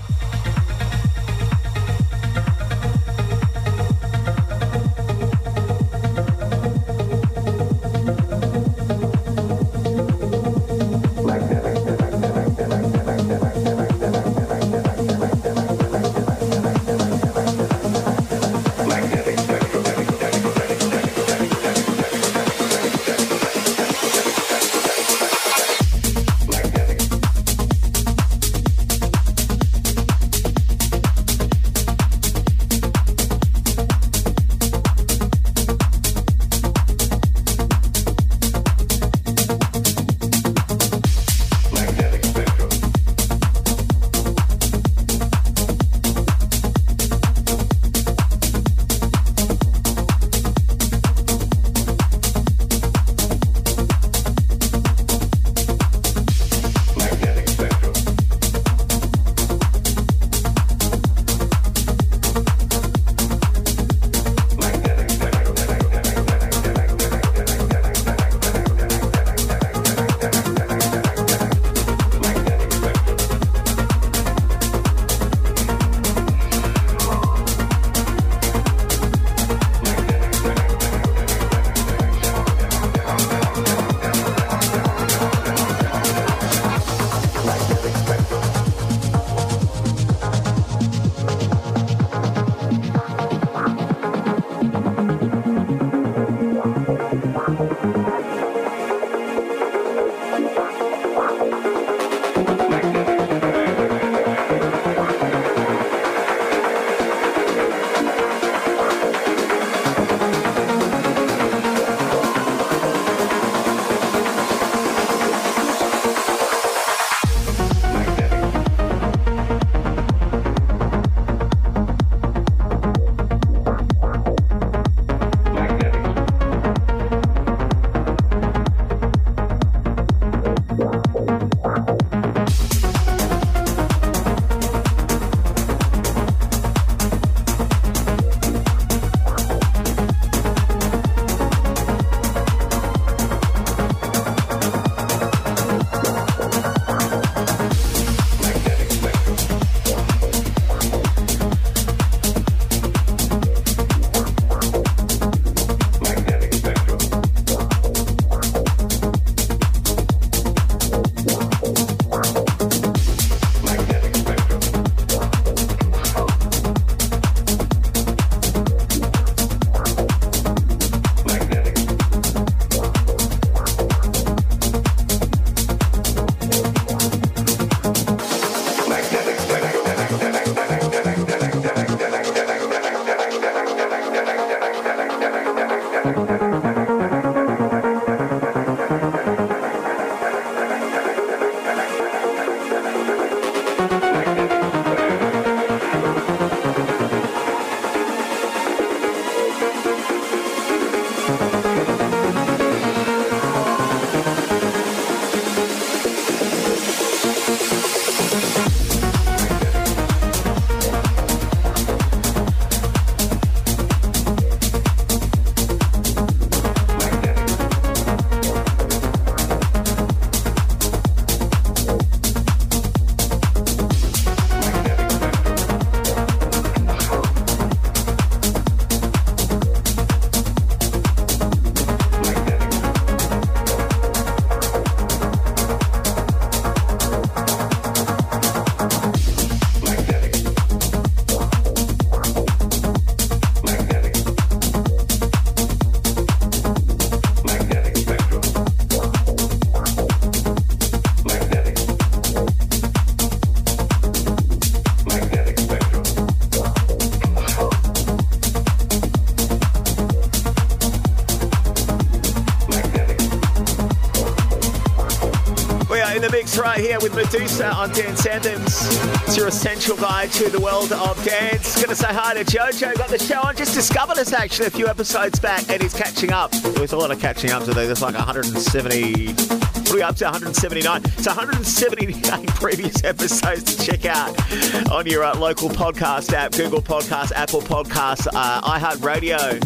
Here with MEDUZA on Dance Anthems. It's your essential guide to the world of dance. Gonna say hi to Jojo. Got the show on. Just discovered us actually a few episodes back, and he's catching up. There's a lot of catching up today. There's like 170. What are we up to? 179. It's 178 previous episodes to check out on your uh, local podcast app, Google Podcast, Apple Podcasts, uh, iHeartRadio.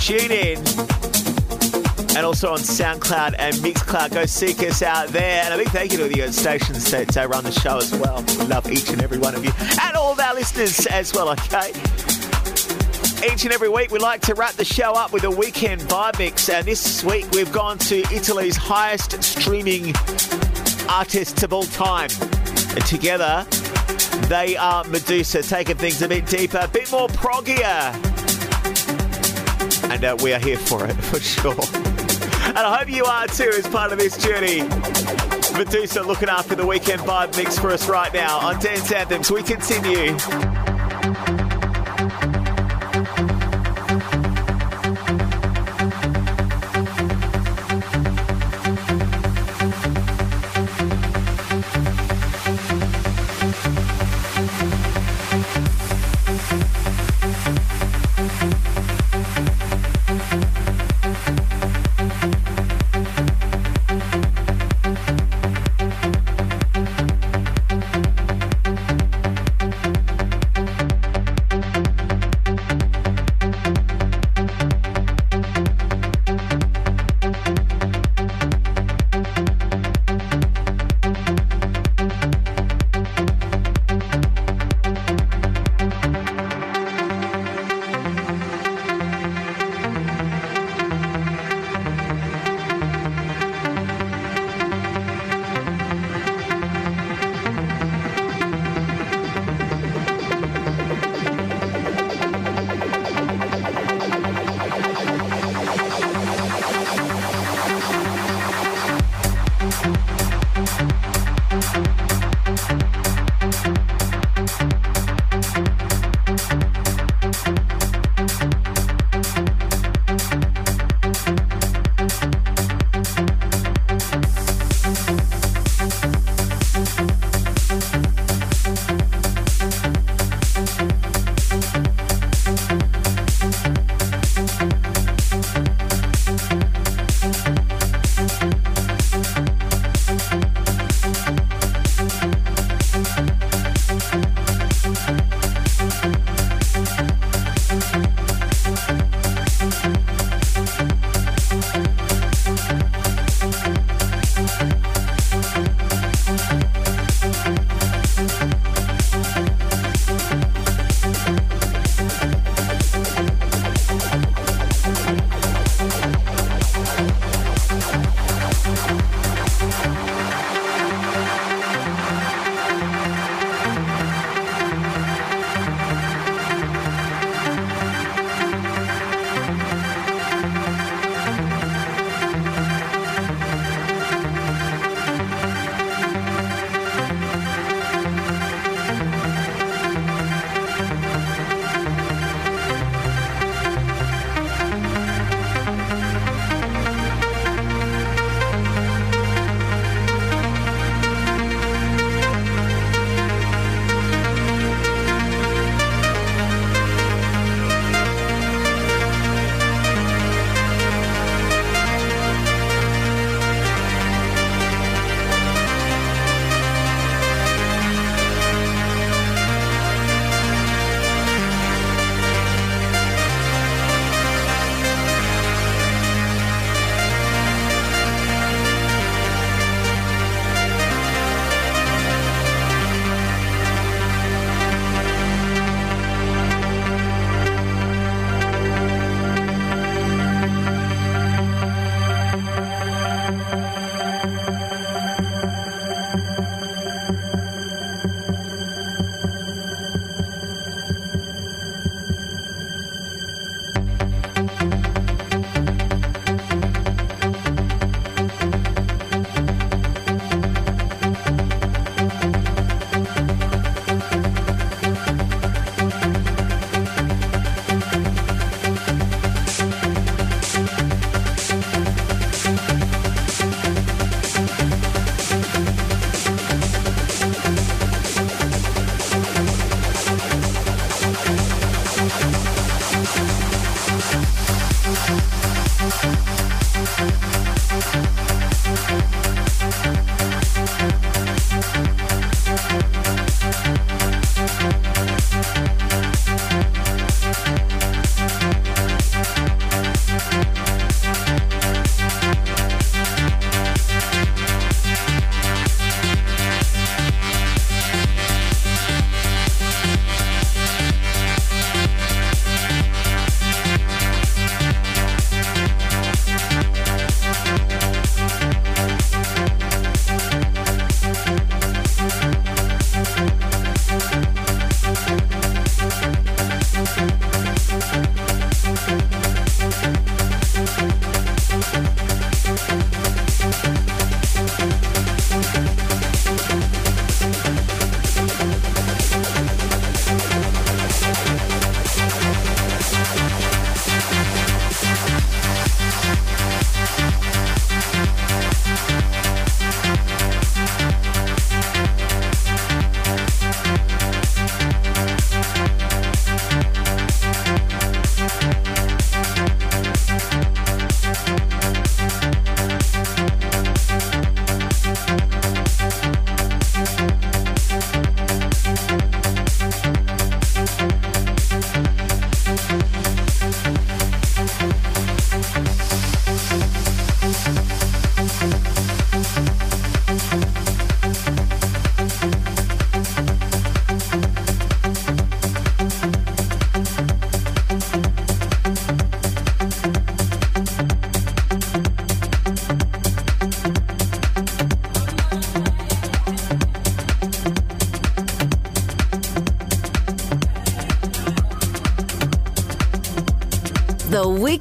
Tune in and also on SoundCloud and Mixcloud. Go seek us out there. And a big thank you to the uh, stations that uh, run the show as well. We love each and every one of you and all of our listeners as well, okay? Each and every week, we like to wrap the show up with a weekend vibe mix. And this week, we've gone to Italy's highest streaming artists of all time. And together, they are MEDUZA, taking things a bit deeper, a bit more proggier. And uh, we are here for it, for sure. And I hope you are too as part of this journey. MEDUZA looking after the weekend vibe mix for us right now on Dance Anthems. We continue.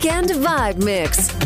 Weekend Vibe Mix.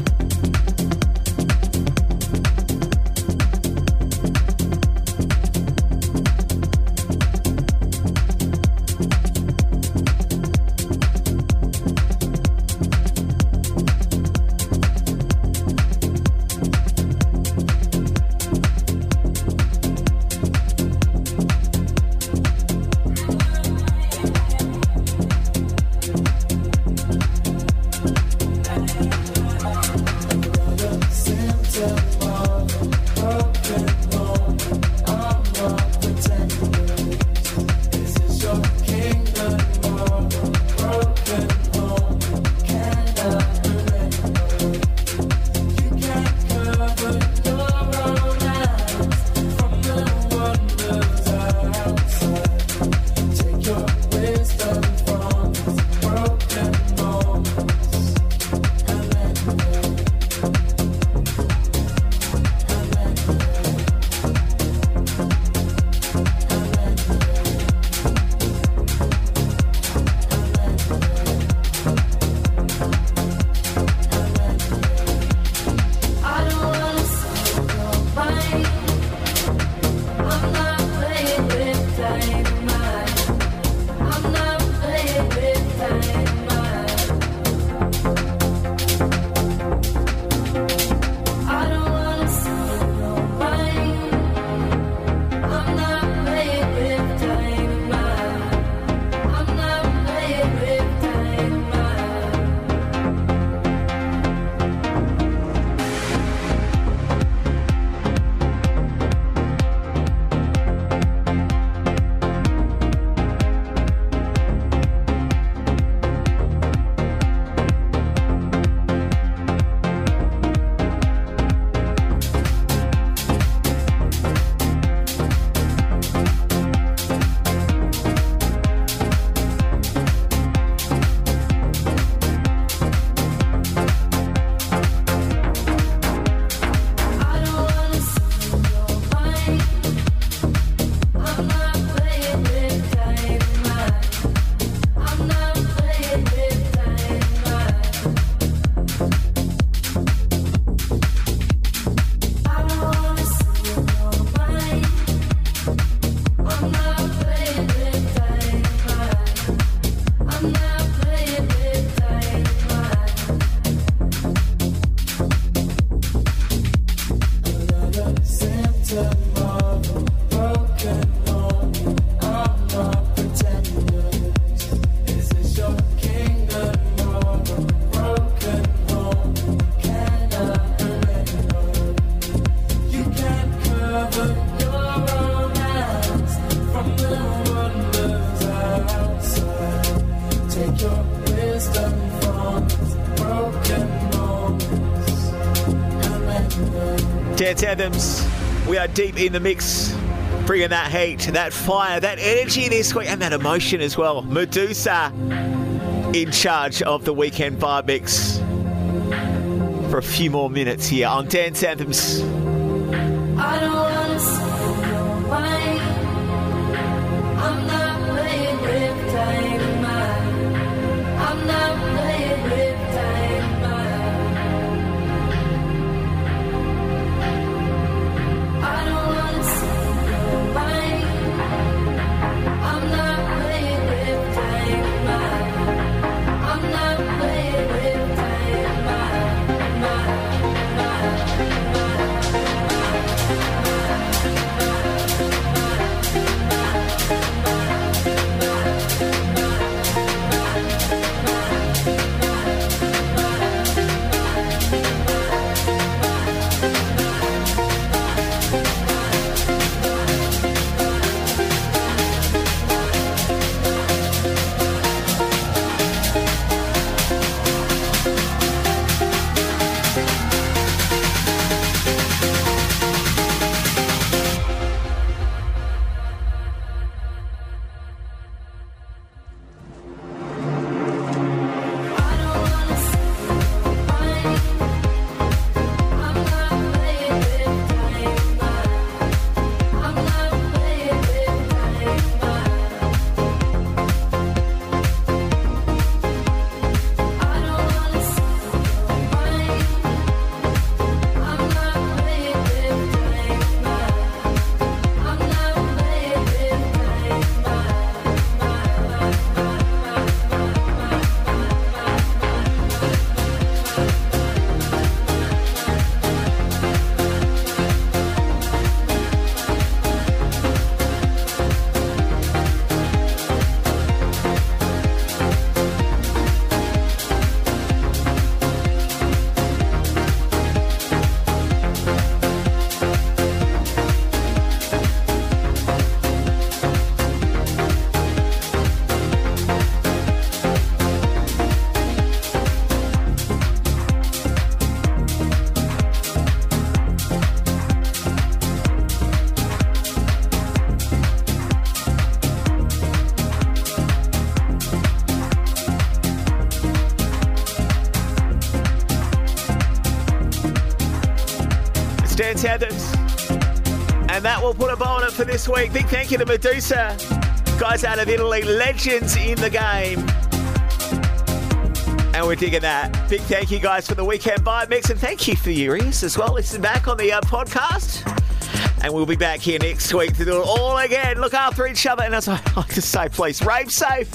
Dance Anthems, we are deep in the mix, bringing that heat, that fire, that energy this week, and that emotion as well. MEDUZA in charge of the weekend vibe mix for a few more minutes here on Dance Anthems. And that will put a bow on it for this week. Big thank you to MEDUZA. Guys out of Italy, legends in the game. And we're digging that. Big thank you guys for the weekend vibe mix. And thank you for your ears as well. Listen back on the uh, podcast. And we'll be back here next week to do it all again. Look after each other. And as I like to say, please rave safe.